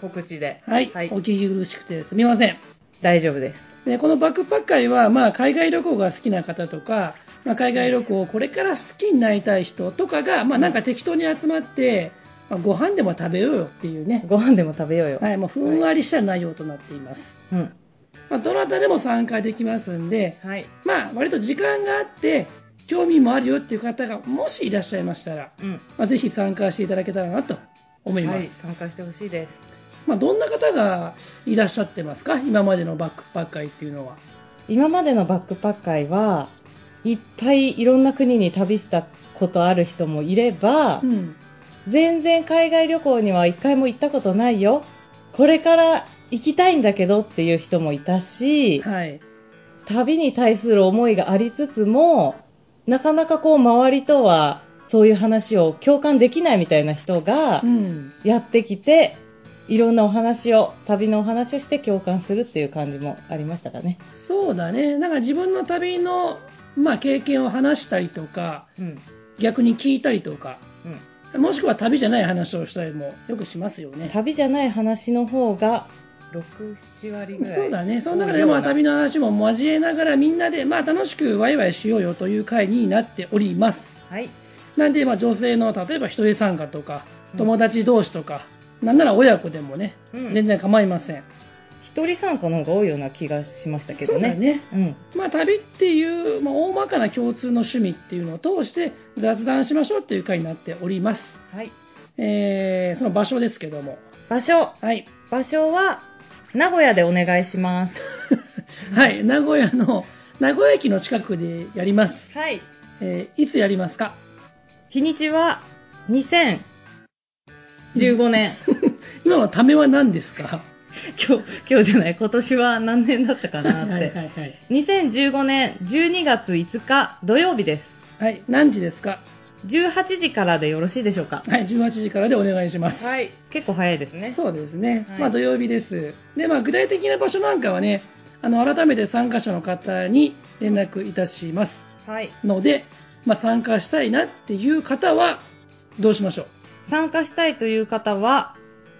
告知で。はい。はいお聞き苦しくてすみません。大丈夫です。でこのバックパッカーは、まあ、海外旅行が好きな方とか、まあ、海外旅行をこれから好きになりたい人とかが、まあ、なんか適当に集まって、まあ、ご飯でも食べようよっていうね、*laughs* ご飯でも食べようよ。はい、もうふんわりした内容となっています。うん。まあ、どなたでも参加できますんで、はい。まあ、割と時間があって、興味もあるよっていう方がもしいらっしゃいましたら、うん。まあ、ぜひ参加していただけたらなと思いまはい。す。参加してほしいです。まあ、どんな方がいらっしゃってますか？今までのバックパッカーっていうのは。今までのバックパッカーはいっぱいいろんな国に旅したことある人もいれば、うん。全然海外旅行には一回も行ったことないよ。これから行きたいんだけどっていう人もいたし、はい。旅に対する思いがありつつも、なかなかこう周りとはそういう話を共感できないみたいな人がうん。やってきて、いろんなお話を、旅のお話をして共感するっていう感じもありましたかね。そうだね。なんか自分の旅の、まあ、経験を話したりとか、うん。逆に聞いたりとか、うん。もしくは旅じゃない話をしたりもよくしますよね。旅じゃない話の方が、6、7割ぐらい。そうだね。その中でまあ旅の話も交えながらみんなでまあ楽しくワイワイしようよという会になっております。はい。なんでまあ女性の例えば一人参加とかうん友達同士とか、なんなら親子でもね、うん全然構いません。一人参加の方が多いような気がしましたけどね。そうだね。うん。まあ旅っていう、まあ、大まかな共通の趣味っていうのを通して雑談しましょうっていう会になっております。はい。えー、その場所ですけども。場所。はい。場所は、名古屋でお願いします。*laughs* はい。名古屋の、名古屋駅の近くでやります。はい。えーいつやりますか？日にちは、2015年。*laughs* 今のためは何ですか？*laughs* 今日、今日じゃない、今年は何年だったかなって。はいはいはい。2015年12月5日土曜日です。はい。何時ですか？18時からでよろしいでしょうか？はい。18時からでお願いします。はい。結構早いですね。そうですね。はいまあ土曜日です。で、まあ具体的な場所なんかはね、あの、改めて参加者の方に連絡いたしますはい。ので、まあ参加したいなっていう方は、どうしましょう？参加したいという方は、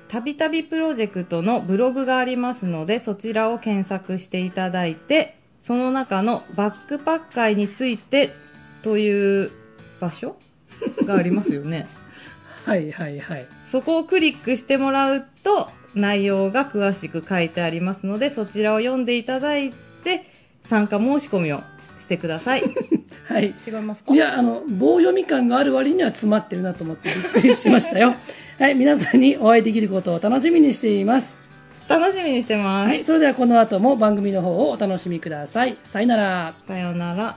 たびたびプロジェクトのブログがありますので、そちらを検索していただいて、その中のバックパッカーについてという場所 *laughs* がありますよね。はいはいはい。そこをクリックしてもらうと、内容が詳しく書いてありますので、そちらを読んでいただいて、参加申し込みをしてください。*laughs* はい。違いますか？いや、あの、棒読み感がある割には詰まってるなと思ってびっくりしましたよ。*laughs* はい。皆さんにお会いできることを楽しみにしています。楽しみにしてます。はい。それではこの後も番組の方をお楽しみください。さよなら。さようなら。